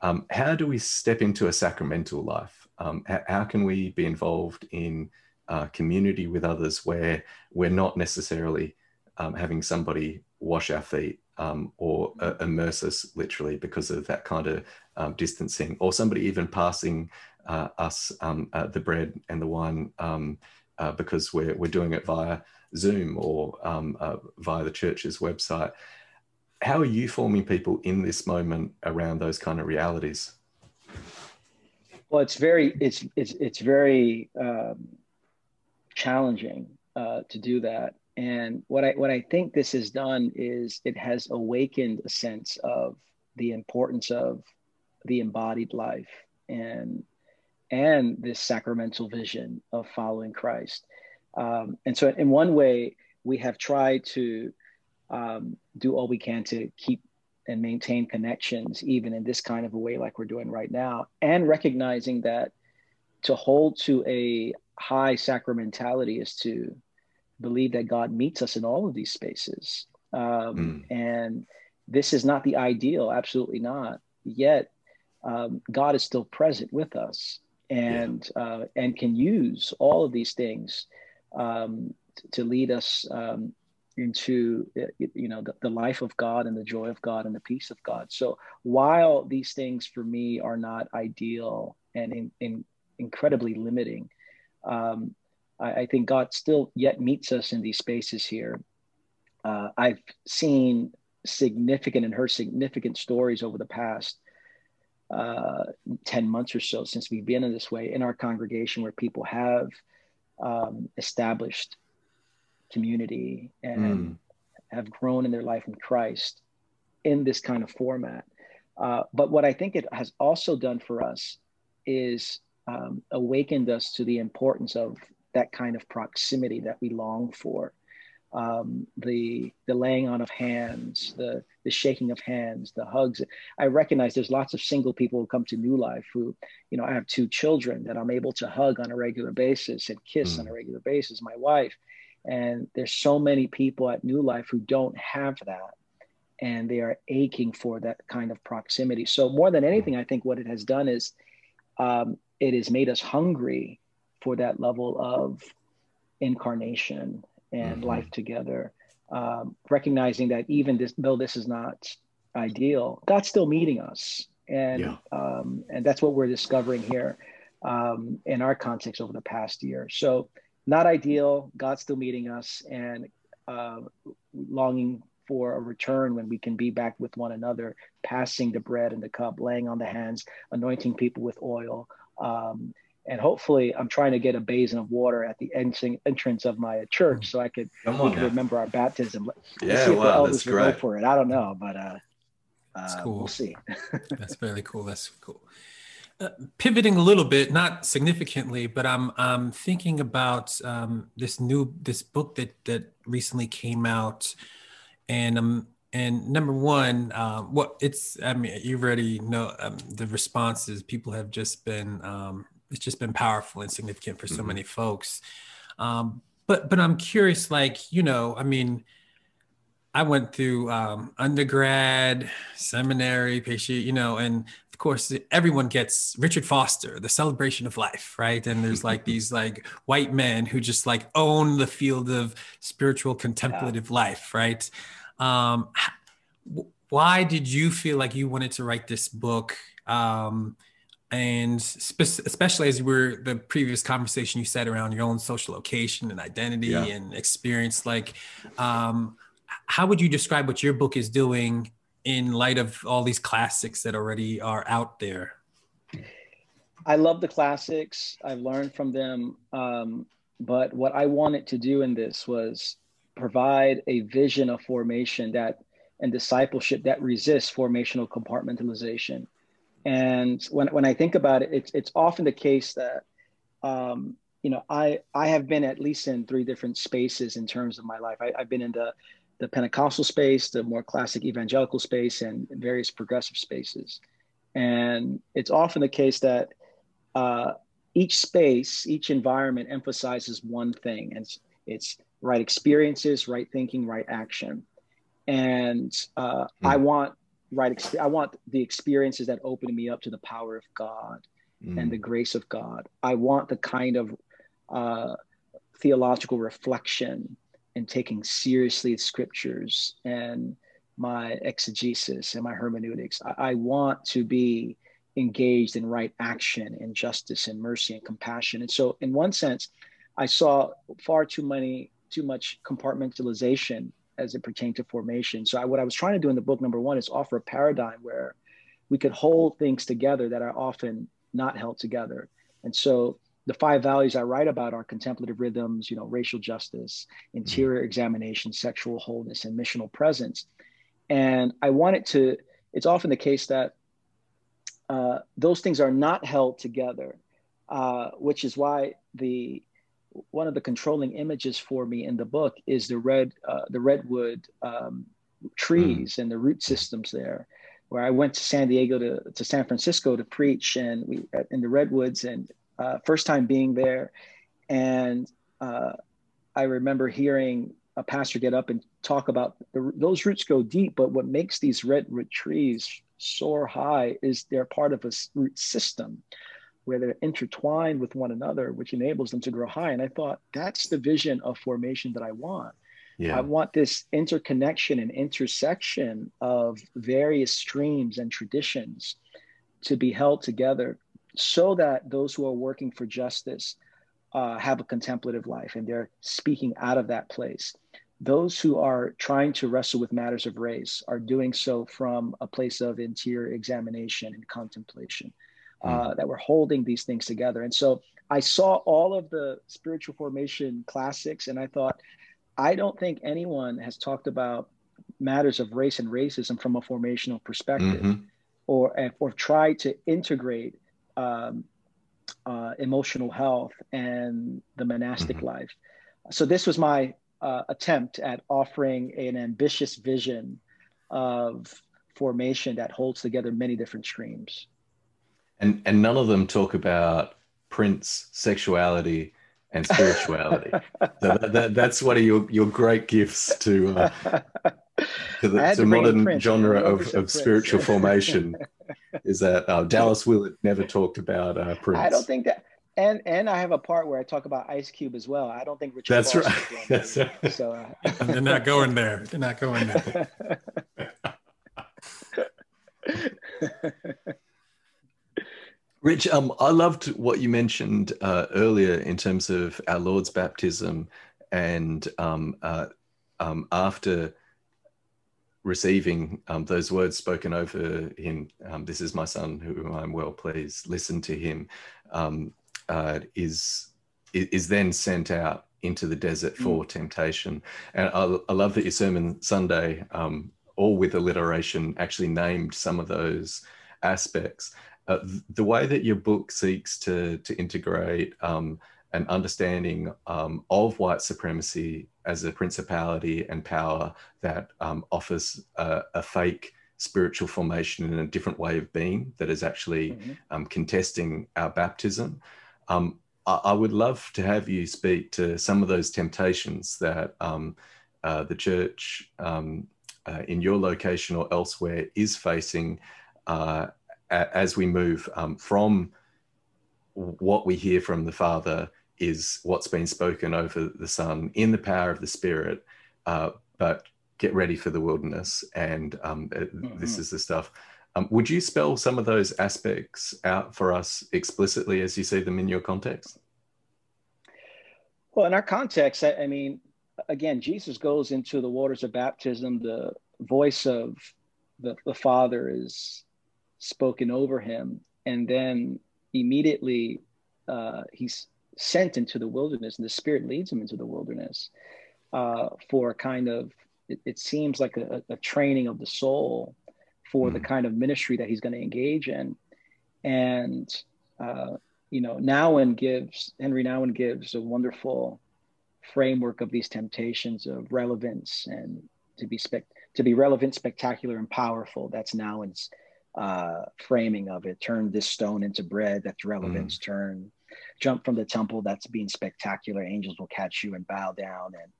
um, how do we step into a sacramental life? Um, how, how, can we be involved in uh, community with others where we're not necessarily um, having somebody wash our feet um, or uh, immerse us literally because of that kind of distancing, or somebody even passing uh, us um, uh, the bread and the wine um, uh, because we're, we're doing it via Zoom or um, uh, via the church's website. How are you forming people in this moment around those kind of realities? Well, it's very it's it's it's very um, challenging uh, to do that. And what I what I think this has done is it has awakened a sense of the importance of the embodied life and and this sacramental vision of following Christ. Um, and so, in one way, we have tried to um, do all we can to keep and maintain connections, even in this kind of a way, like we're doing right now, and recognizing that to hold to a high sacramentality is to believe that God meets us in all of these spaces. Um, mm. And this is not the ideal, absolutely not. Yet, um, God is still present with us and yeah. uh, and can use all of these things um, to lead us um, into you know the, the, life of God and the joy of God and the peace of God. So while these things for me are not ideal and in, in incredibly limiting, um, I, I, think God still yet meets us in these spaces here. Uh, I've seen significant and heard significant stories over the past uh, 10 months or so since we've been in this way in our congregation where people have um, established community and mm. have grown in their life in Christ in this kind of format. Uh, but what I think it has also done for us is um, awakened us to the importance of that kind of proximity that we long for um, the the laying on of hands, the the shaking of hands, the hugs. I recognize there's lots of single people who come to New Life who, you know, I have two children that I'm able to hug on a regular basis and kiss mm. on a regular basis. My wife, and there's so many people at New Life who don't have that, and they are aching for that kind of proximity. So more than anything, I think what it has done is um, it has made us hungry for that level of incarnation and mm-hmm. life together. Um, recognizing that even this, though this is not ideal, God's still meeting us, and yeah. um, and that's what we're discovering here um, in our context over the past year. So, not ideal. God's still meeting us, and uh, longing for a return when we can be back with one another, passing the bread and the cup, laying on the hands, anointing people with oil, um, and hopefully I'm trying to get a basin of water at the entrance of my church so I could, remember our baptism. Yeah, Let's see if wow, elders will go for it. I don't know, but uh, uh cool. we'll see. (laughs) that's very cool. That's cool. Uh, pivoting a little bit, not significantly, but I'm I'm thinking about um, this new this book that that recently came out, and um and number one, um, what it's I mean you already know um, the responses. People have just been um, it's just been powerful and significant for so mm-hmm. many folks. Um, but but I'm curious, like you know, I mean, I went through um, undergrad, seminary, patient, you know, and of course everyone gets Richard Foster, the celebration of life, right? And there's like these like white men who just like own the field of spiritual contemplative yeah. life, right? Um, why did you feel like you wanted to write this book? Um, and spe- especially as we're the previous conversation you said around your own social location and identity yeah. and experience, like, um, how would you describe what your book is doing in light of all these classics that already are out there? I love the classics. I've learned from them. Um, but what I wanted to do in this was provide a vision of formation that and discipleship that resists formational compartmentalization. And when, when I think about it, it's, it's often the case that, um, you know, I, I have been at least in three different spaces in terms of my life. I, I've been in the, the Pentecostal space, the more classic evangelical space, and various progressive spaces. And it's often the case that uh, each space, each environment emphasizes one thing, and it's, it's right experiences, right thinking, right action. And uh, mm. I want right, I want the experiences that open me up to the power of God mm. and the grace of God. I want the kind of uh, theological reflection and taking seriously the scriptures and my exegesis and my hermeneutics. I, I want to be engaged in right action and justice and mercy and compassion. And so, in one sense, I saw far too many, too much compartmentalization as it pertained to formation. So, I, what I was trying to do in the book, number one, is offer a paradigm where we could hold things together that are often not held together. And so, the five values I write about are contemplative rhythms, you know, racial justice, interior examination, sexual wholeness, and missional presence. And I wanted to, it's often the case that uh, those things are not held together, uh, which is why the one of the controlling images for me in the book is the red uh, the redwood um, trees mm. and the root systems there. Where I went to San Diego to, to San Francisco to preach, and we in the redwoods, and uh, first time being there, and uh, I remember hearing a pastor get up and talk about the, those roots go deep, but what makes these redwood trees soar high is they're part of a root system where they're intertwined with one another, which enables them to grow high. And I thought that's the vision of formation that I want. Yeah. I want this interconnection and intersection of various streams and traditions to be held together so that those who are working for justice uh, have a contemplative life and they're speaking out of that place those who are trying to wrestle with matters of race are doing so from a place of interior examination and contemplation. Uh, mm. that we're holding these things together. And so I saw all of the spiritual formation classics, and I thought, I don't think anyone has talked about matters of race and racism from a formational perspective, mm-hmm. or or tried to integrate um, uh, emotional health and the monastic mm-hmm. life. So this was my uh, attempt at offering an ambitious vision of formation that holds together many different streams. And and none of them talk about Prince, sexuality, and spirituality. (laughs) so that, that, that's one of your, your great gifts to uh, (laughs) to the to modern genre of, of spiritual (laughs) formation. is that uh, Dallas Willard never talked about uh, Prince? I don't think that and and I have a part where I talk about Ice Cube as well. I don't think Richard. That's right. That's right. So uh, they're not going there. They're not going there. Rich, um, I loved what you mentioned uh, earlier in terms of our Lord's baptism, and um, uh, um, after receiving um, those words spoken over him, um, "This is my son, whom I'm well pleased. Listen to him." Um, uh, is is then sent out into the desert for mm. temptation. And I, I, love that your sermon Sunday, um, all with alliteration, actually named some of those aspects. Uh, the way that your book seeks to to integrate um, an understanding um, of white supremacy as a principality and power that um, offers a, a, fake spiritual formation and a different way of being that is actually mm-hmm. Um, contesting our baptism. Um, I, I, would love to have you speak to some of those temptations that um, uh, the church um, uh, in your location or elsewhere is facing uh, as we move um, from what we hear from the Father is what's been spoken over the Son in the power of the Spirit, uh, but get ready for the wilderness, and um, mm-hmm. this is the stuff. Um, would you spell some of those aspects out for us explicitly as you see them in your context? Well, in our context, I, I mean, again, Jesus goes into the waters of baptism. The voice of the, the Father is spoken over him, and then immediately uh, he's sent into the wilderness, and the Spirit leads him into the wilderness uh, for a kind of it, it seems like a, a, training of the soul for mm. the kind of ministry that he's going to engage in, and uh, you know, Nouwen gives Henri Nouwen gives a wonderful framework of these temptations of relevance and to be spec to be relevant, spectacular, and powerful. That's Nouwen's uh, framing of it. Turn this stone into bread. That's relevance. Mm. Turn jump from the temple. That's being spectacular. Angels will catch you and bow down, and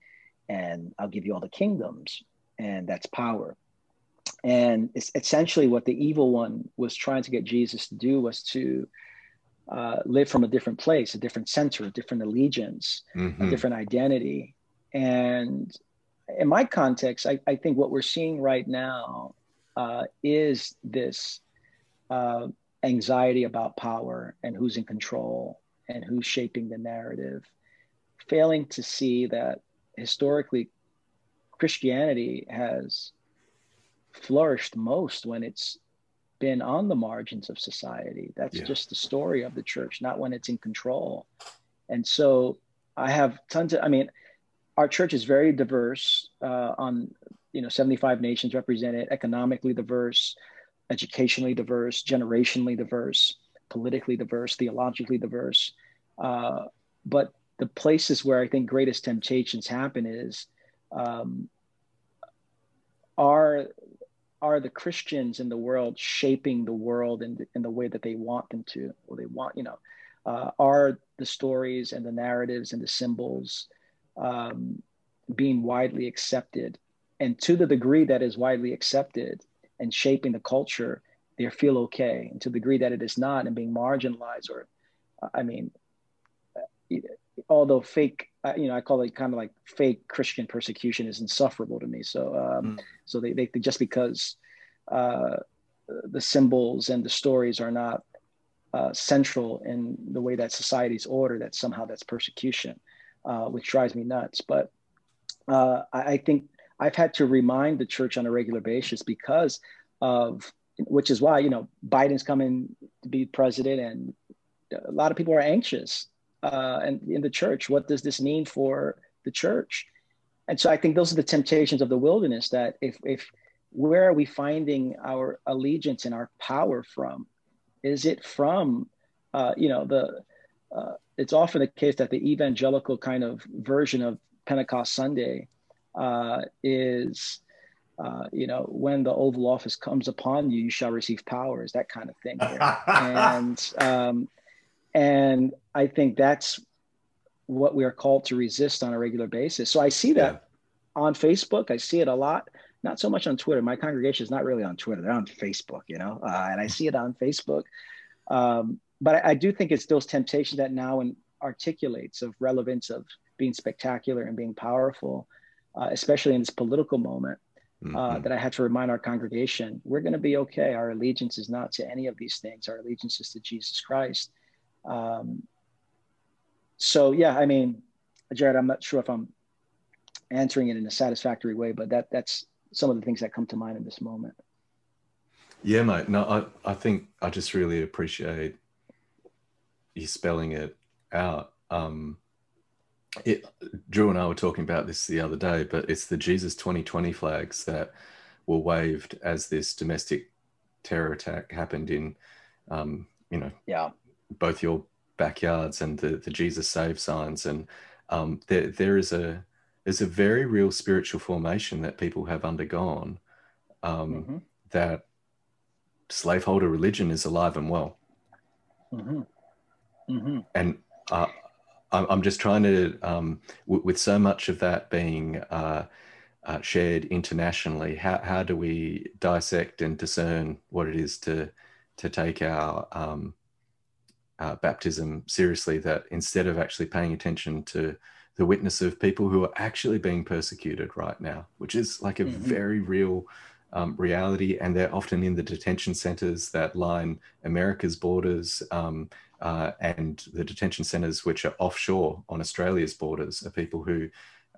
and I'll give you all the kingdoms, and that's power. And it's essentially what the evil one was trying to get Jesus to do was to uh, live from a different place, a different center, a different allegiance, mm-hmm. a different identity. And in my context, I, I think what we're seeing right now uh, is this uh, anxiety about power and who's in control and who's shaping the narrative, failing to see that historically Christianity has flourished most when it's been on the margins of society. That's yeah. just the story of the church, not when it's in control. And so I have tons of, I mean, our church is very diverse uh, on, you know, 75 nations represented, economically diverse, educationally diverse, generationally diverse, politically diverse, theologically diverse. Uh, but the places where I think greatest temptations happen is um, are are the Christians in the world shaping the world in in the way that they want them to, or they want, you know, uh, are the stories and the narratives and the symbols um, being widely accepted? And to the degree that is widely accepted and shaping the culture, they feel okay. And to the degree that it is not and being marginalized, or, I mean, although fake you know i call it kind of like fake christian persecution is insufferable to me so um, mm. so they, they just because uh, the symbols and the stories are not uh, central in the way that society's order that somehow that's persecution uh, which drives me nuts but uh, I, I think i've had to remind the church on a regular basis because of which is why you know biden's coming to be president and a lot of people are anxious uh, and in the church. What does this mean for the church? And so I think those are the temptations of the wilderness. That if if where are we finding our allegiance and our power from? Is it from uh, you know the uh, it's often the case that the evangelical kind of version of Pentecost Sunday uh, is, uh, you know, when the Oval Office comes upon you, you shall receive powers, that kind of thing. and (laughs) um, and I think that's what we are called to resist on a regular basis. So I see that yeah. on Facebook. I see it a lot. Not so much on Twitter. My congregation is not really on Twitter. They're on Facebook, you know, uh, and I see it on Facebook. Um, but I, I, do think it's those temptations that Nouwen articulates of relevance of being spectacular and being powerful, uh, especially in this political moment. Uh, mm-hmm. that I had to remind our congregation, we're going to be okay. Our allegiance is not to any of these things. Our allegiance is to Jesus Christ. Um, so yeah, I mean, Jared, I'm not sure if I'm answering it in a satisfactory way, but that that's some of the things that come to mind in this moment. Yeah, mate. No, I, I think I just really appreciate you spelling it out. Um, it, Drew and I were talking about this the other day, but it's the Jesus 2020 flags that were waved as this domestic terror attack happened in, um, you know, yeah, both your backyards and the, the Jesus save signs. And um, there, there is a, there's a very real spiritual formation that people have undergone um, mm-hmm. that slaveholder religion is alive and well. Mm-hmm. Mm-hmm. And uh, I'm just trying to, um, w- with so much of that being uh, uh, shared internationally, how, how do we dissect and discern what it is to to take our um, uh, baptism seriously that instead of actually paying attention to the witness of people who are actually being persecuted right now, which is like a mm-hmm. very real um, reality. And they're often in the detention centers that line America's borders um, uh, and the detention centers which are offshore on Australia's borders are people who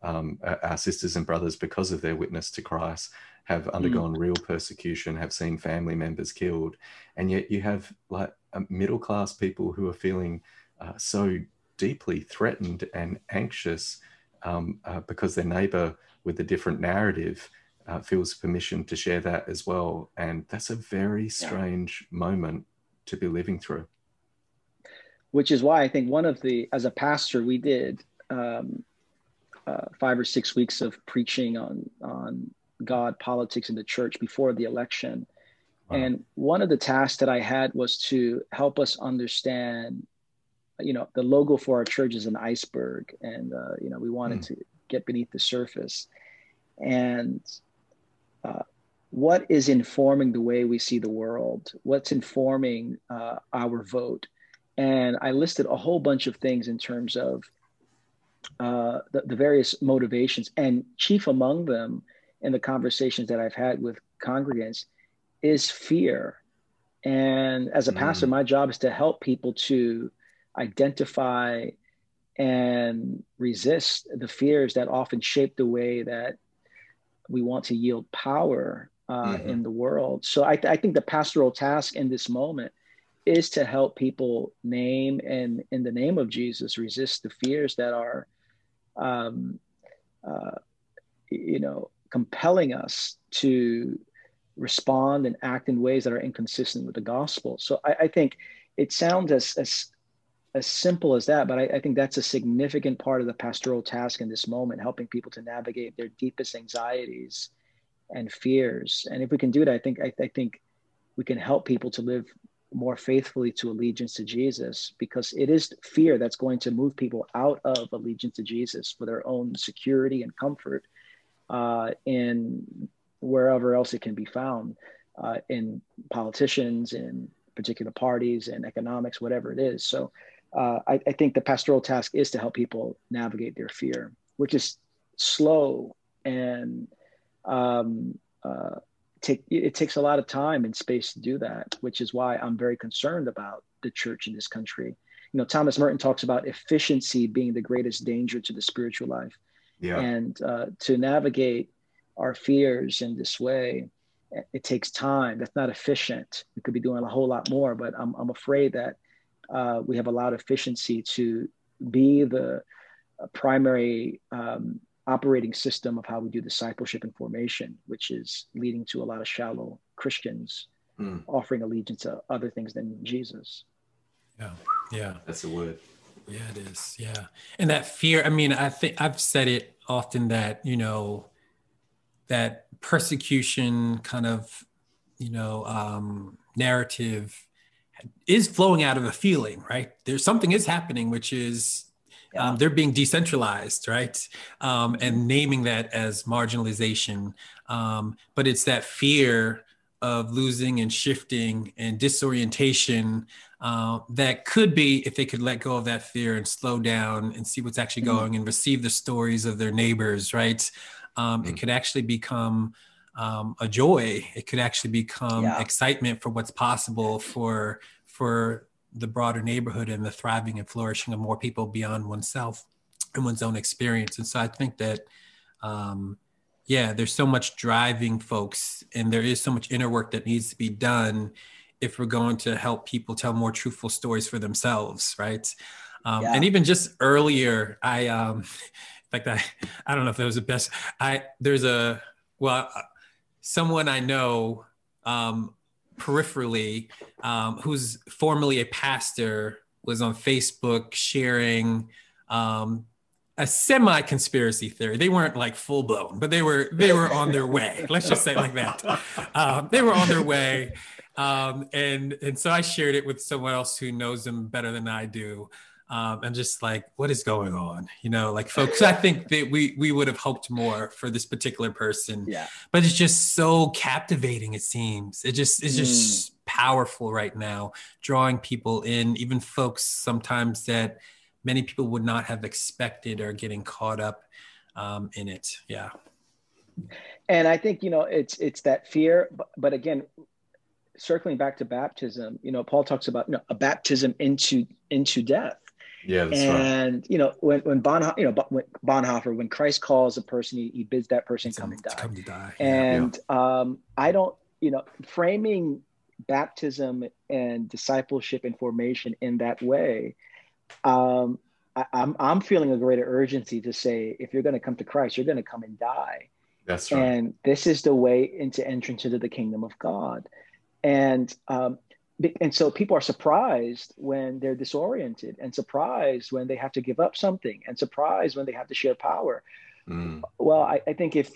um, our sisters and brothers, because of their witness to Christ, have mm. undergone mm. real persecution, have seen family members killed, and yet you have like middle class people who are feeling uh, so deeply threatened and anxious um, uh, because their neighbor with a different narrative uh, feels permission to share that as well. And that's a very strange yeah. moment to be living through. Which is why I think one of the, as a pastor, we did um, uh, five or six weeks of preaching on on God, politics, and the church before the election. Wow. And one of the tasks that I had was to help us understand, you know, the logo for our church is an iceberg, and uh, you know, we wanted mm. to get beneath the surface, and uh, what is informing the way we see the world? What's informing uh, our vote? And I listed a whole bunch of things in terms of uh, the, the various motivations, and chief among them in the conversations that I've had with congregants is fear. And as a mm. pastor, my job is to help people to identify and resist the fears that often shape the way that we want to yield power uh, mm-hmm. in the world. So I, th- I, think the pastoral task in this moment is to help people name and in the name of Jesus resist the fears that are, um, uh, you know, compelling us to respond and act in ways that are inconsistent with the gospel. So I, I think it sounds as, as as simple as that, but I, I, think that's a significant part of the pastoral task in this moment, helping people to navigate their deepest anxieties and fears. And if we can do that, I think I, I think we can help people to live more faithfully to allegiance to Jesus, because it is fear that's going to move people out of allegiance to Jesus for their own security and comfort uh, in wherever else it can be found uh, in politicians, in particular parties, and economics, whatever it is. So uh, I, I, think the pastoral task is to help people navigate their fear, which is slow and um, uh, take, it takes a lot of time and space to do that, which is why I'm very concerned about the church in this country. You know, Thomas Merton talks about efficiency being the greatest danger to the spiritual life. Yeah. And uh, to navigate our fears in this way, it takes time. That's not efficient. We could be doing a whole lot more, but I'm, I'm afraid that uh, we have allowed efficiency to be the uh, primary um, operating system of how we do discipleship and formation, which is leading to a lot of shallow Christians mm. offering allegiance to other things than Jesus. Yeah, yeah, that's a word. Yeah, it is. Yeah. And that fear, I mean, I think I've said it often that, you know, that persecution kind of, you know, um, narrative is flowing out of a feeling, right? There's something is happening, which is yeah. um, they're being decentralized, right? Um, and naming that as marginalization. Um, but it's that fear of losing and shifting and disorientation uh, that could be if they could let go of that fear and slow down and see what's actually mm-hmm. going and receive the stories of their neighbors right um, mm-hmm. it could actually become um, a joy it could actually become yeah. excitement for what's possible for for the broader neighborhood and the thriving and flourishing of more people beyond oneself and one's own experience and so i think that um, yeah there's so much driving folks and there is so much inner work that needs to be done if we're going to help people tell more truthful stories for themselves right um, yeah. and even just earlier i um (laughs) in fact i i don't know if that was the best i there's a well someone i know um peripherally um, who's formerly a pastor was on facebook sharing um, a semi conspiracy theory. They weren't like full blown, but they were they were on their way. Let's just say it like that. Um, they were on their way, um, and and so I shared it with someone else who knows them better than I do. Um, and just like what is going on you know like (laughs) folks i think that we we would have hoped more for this particular person yeah but it's just so captivating it seems it just it's just mm. powerful right now drawing people in even folks sometimes that many people would not have expected or getting caught up um, in it. Yeah. And I think you know it's it's that fear, but, but again, circling back to baptism, you know, Paul talks about you know, a baptism into into death. Yeah, and right. you know when when Bonhoeffer, you know when Bonhoeffer, when Christ calls a person, he, he bids that person come and die. Come to die. And yeah. um, I don't, you know, framing baptism and discipleship and formation in that way, um, I, I'm I'm feeling a greater urgency to say if you're going to come to Christ, you're going to come and die. That's right. And this is the way into entrance into the kingdom of God. And um, and so people are surprised when they're disoriented and surprised when they have to give up something and surprised when they have to share power. Mm. Well, I, I think if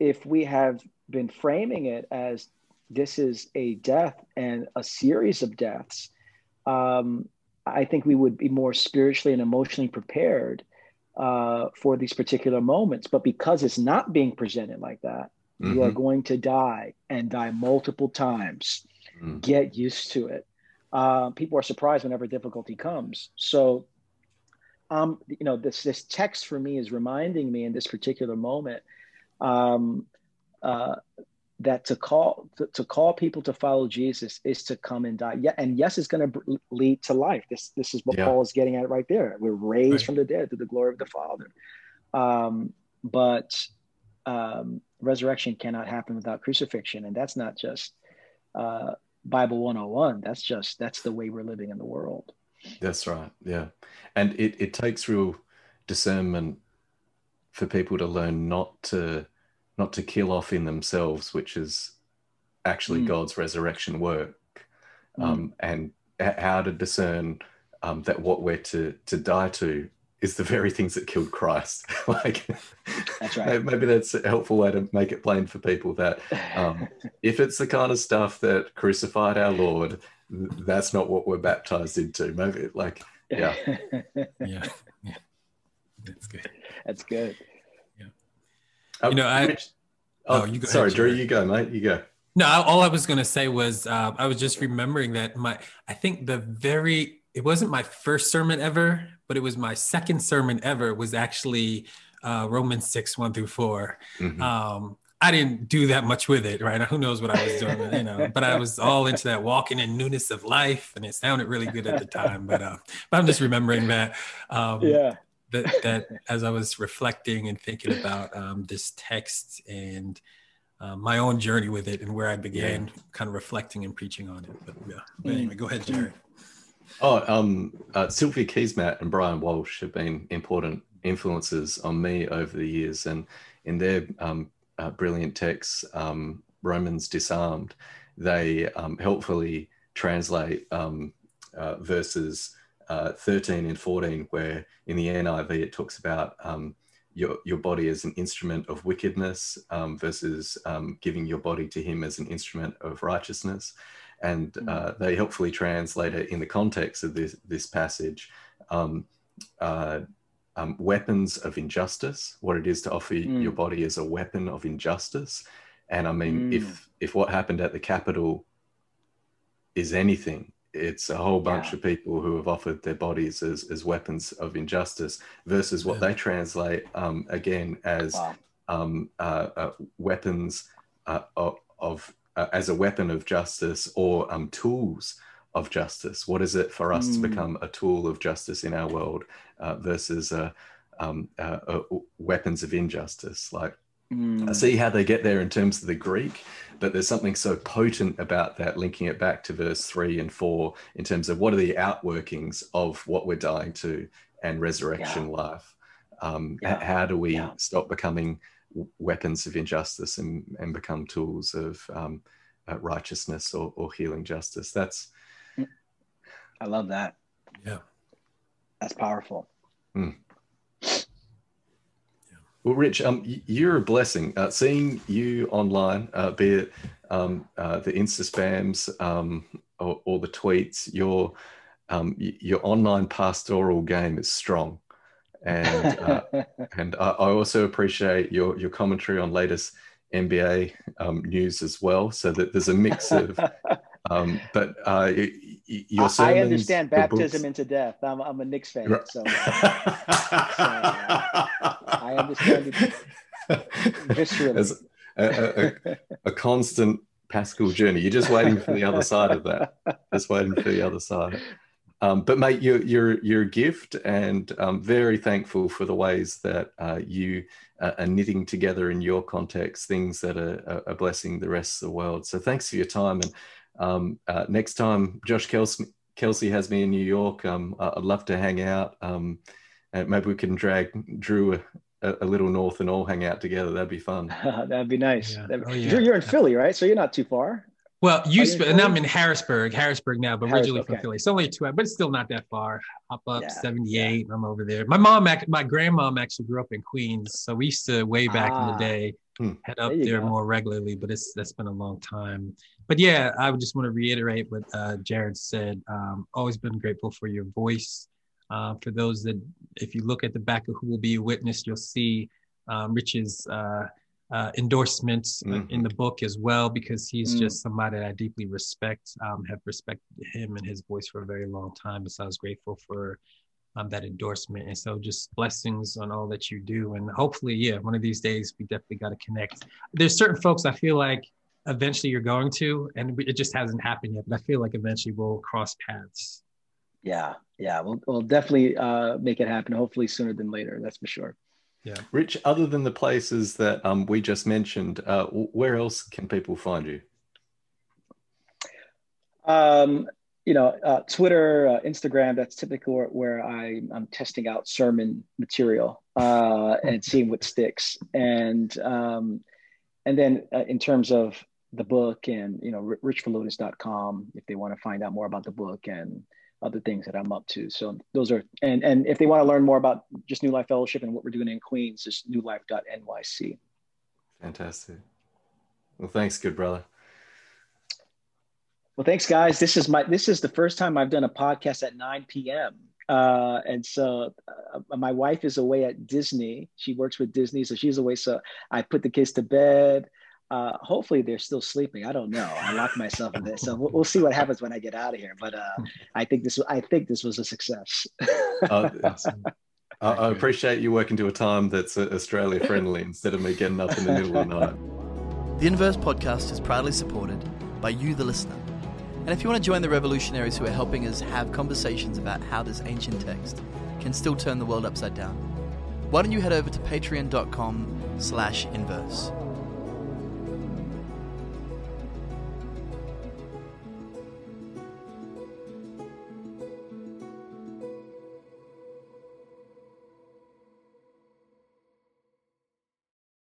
if we have been framing it as this is a death and a series of deaths, um, I think we would be more spiritually and emotionally prepared uh, for these particular moments. But because it's not being presented like that, mm-hmm. you are mm-hmm. going to die and die multiple times. Mm. Get used to it. Uh, people are surprised whenever difficulty comes. So, um, you know, this this text for me is reminding me in this particular moment um, uh, that to call to, to, call people to follow Jesus is to come and die. Yeah, and yes, it's going to lead to life. This this is what yeah. Paul is getting at right there. We're raised right. from the dead to the glory of the Father. Um, but um, resurrection cannot happen without crucifixion, and that's not just uh, Bible 101. That's just that's the way we're living in the world. That's right. Yeah, and it it takes real discernment for people to learn not to not to kill off in themselves, which is actually mm. God's resurrection work, mm. um, and how to discern um, that what we're to to die to is the very things that killed Christ. (laughs) like, that's right. Maybe that's a helpful way to make it plain for people that um, (laughs) if it's the kind of stuff that crucified our Lord, that's not what we're baptized into. Maybe like, yeah, (laughs) yeah, yeah. That's good. That's good. Yeah. You know, I. oh, oh, you go sorry, ahead, Drew. You go, mate. You go. No, all I was going to say was uh, I was just remembering that my I think the very it wasn't my first sermon ever, but it was my second sermon ever. Was actually uh, Romans six one through 4 mm-hmm. um, I didn't do that much with it, right? Who knows what I was doing, you know? But I was all into that walking in newness of life, and it sounded really good at the time. But uh, but I'm just remembering that. Um, yeah that, that as I was reflecting and thinking about um, this text and uh, my own journey with it and where I began yeah. kind of reflecting and preaching on it. But yeah, but anyway, go ahead, Jared. Oh, um, uh, Sylvia Keesmaat and Brian Walsh have been important influences on me over the years, and in their um, uh, brilliant texts, um, Romans Disarmed, they um, helpfully translate um, uh, verses uh, 13 and 14, where in the NIV it talks about um, your, your body as an instrument of wickedness versus giving your body to Him as an instrument of righteousness. And mm. uh, they helpfully translate it in the context of this, this passage um, uh, um, weapons of injustice, what it is to offer mm. your body as a weapon of injustice. And I mean, mm. if if what happened at the Capitol is anything, it's a whole bunch yeah. of people who have offered their bodies as, as weapons of injustice versus what yeah. they translate um, again as wow. um, uh, uh, weapons uh, of, of uh, as a weapon of justice or um, tools of justice. What is it for us mm. to become a tool of justice in our world uh, versus uh, um, weapons of injustice? Like Mm. I see how they get there in terms of the Greek, but there's something so potent about that, linking it back to verse three and four in terms of what are the outworkings of what we're dying to and resurrection yeah. life. Um, yeah. How do we yeah. stop becoming weapons of injustice and, and become tools of um, uh, righteousness or, or healing justice? That's. I love that. Yeah. That's powerful. Mm. Well, Rich, um, you're a blessing. Uh, seeing you online, uh, be it um, uh, the Insta spams um, or, or, the tweets, your um, your online pastoral game is strong, and uh, (laughs) and I, I, also appreciate your your commentary on latest NBA um, news as well. So that there's a mix of (laughs) Um, but uh, your sermons, I understand baptism into death. I'm, I'm a Knicks fan, right. so, (laughs) so uh, I understand it viscerally. A, a, a, constant paschal journey. You're just waiting for the other side of that. Just waiting for the other side. Um, but mate, you're you're you're a gift, and I'm very thankful for the ways that uh, you uh, are knitting together in your context things that are, are, blessing the rest of the world. So thanks for your time, and um, uh, next time Josh Kelsey, Kelsey has me in New York, um, I'd love to hang out. Um, and maybe we can drag Drew a, a, little north and all hang out together. That'd be fun. (laughs) That'd be nice. Yeah. That'd, oh, yeah. Drew, you're in Philly, right? So you're not too far. Well, you sp- and I'm in Harrisburg, Harrisburg now, but originally okay. from Philly. It's only two, hours, but it's still not that far. Hop up yeah, 78, yeah. I'm over there. My mom, my grandmom actually grew up in Queens, so we used to way back ah, in the ah. day hmm. head up there, there more regularly. But it's that's been a long time. But yeah, I would just want to reiterate what uh, Jared said. Um, always been grateful for your voice. Uh, for those that, if you look at the back of Who Will Be a Witness, you'll see um, Rich's. Uh, uh, endorsements mm-hmm. in the book as well because he's mm. just somebody that I deeply respect. Um, have respected him and his voice for a very long time, and so I was grateful for um, that endorsement. And so, just blessings on all that you do, and hopefully, yeah, one of these days we definitely got to connect. There's certain folks I feel like eventually you're going to, and it just hasn't happened yet, but I feel like eventually we'll cross paths. Yeah, yeah, we'll, we'll definitely uh, make it happen. Hopefully sooner than later. That's for sure. Yeah. Rich, other than the places that um, we just mentioned, uh, where else can people find you? Um, you know, uh, Twitter, uh, Instagram, that's typically where, where I, am testing out sermon material uh, (laughs) and seeing what sticks. And um, and then uh, in terms of the book and, you know, richvillodas.com, if they want to find out more about the book and other things that I'm up to. So those are and and if they want to learn more about just New Life Fellowship and what we're doing in Queens, just newlife.nyc. Fantastic. Well, thanks, good brother. Well, thanks, guys. This is my this is the first time I've done a podcast at 9 p.m. Uh, and so uh, my wife is away at Disney. She works with Disney, so she's away. So I put the kids to bed uh, hopefully they're still sleeping. I don't know. I locked myself in there, so we'll, we'll, see what happens when I get out of here. But uh, I think this I think this was a success. uh, (laughs) I appreciate you working to a time that's uh, Australia friendly instead of me getting up in the middle of the night. The Inverse podcast is proudly supported by you, the listener. And if you want to join the revolutionaries who are helping us have conversations about how this ancient text can still turn the world upside down, why don't you head over to patreon.com slash inverse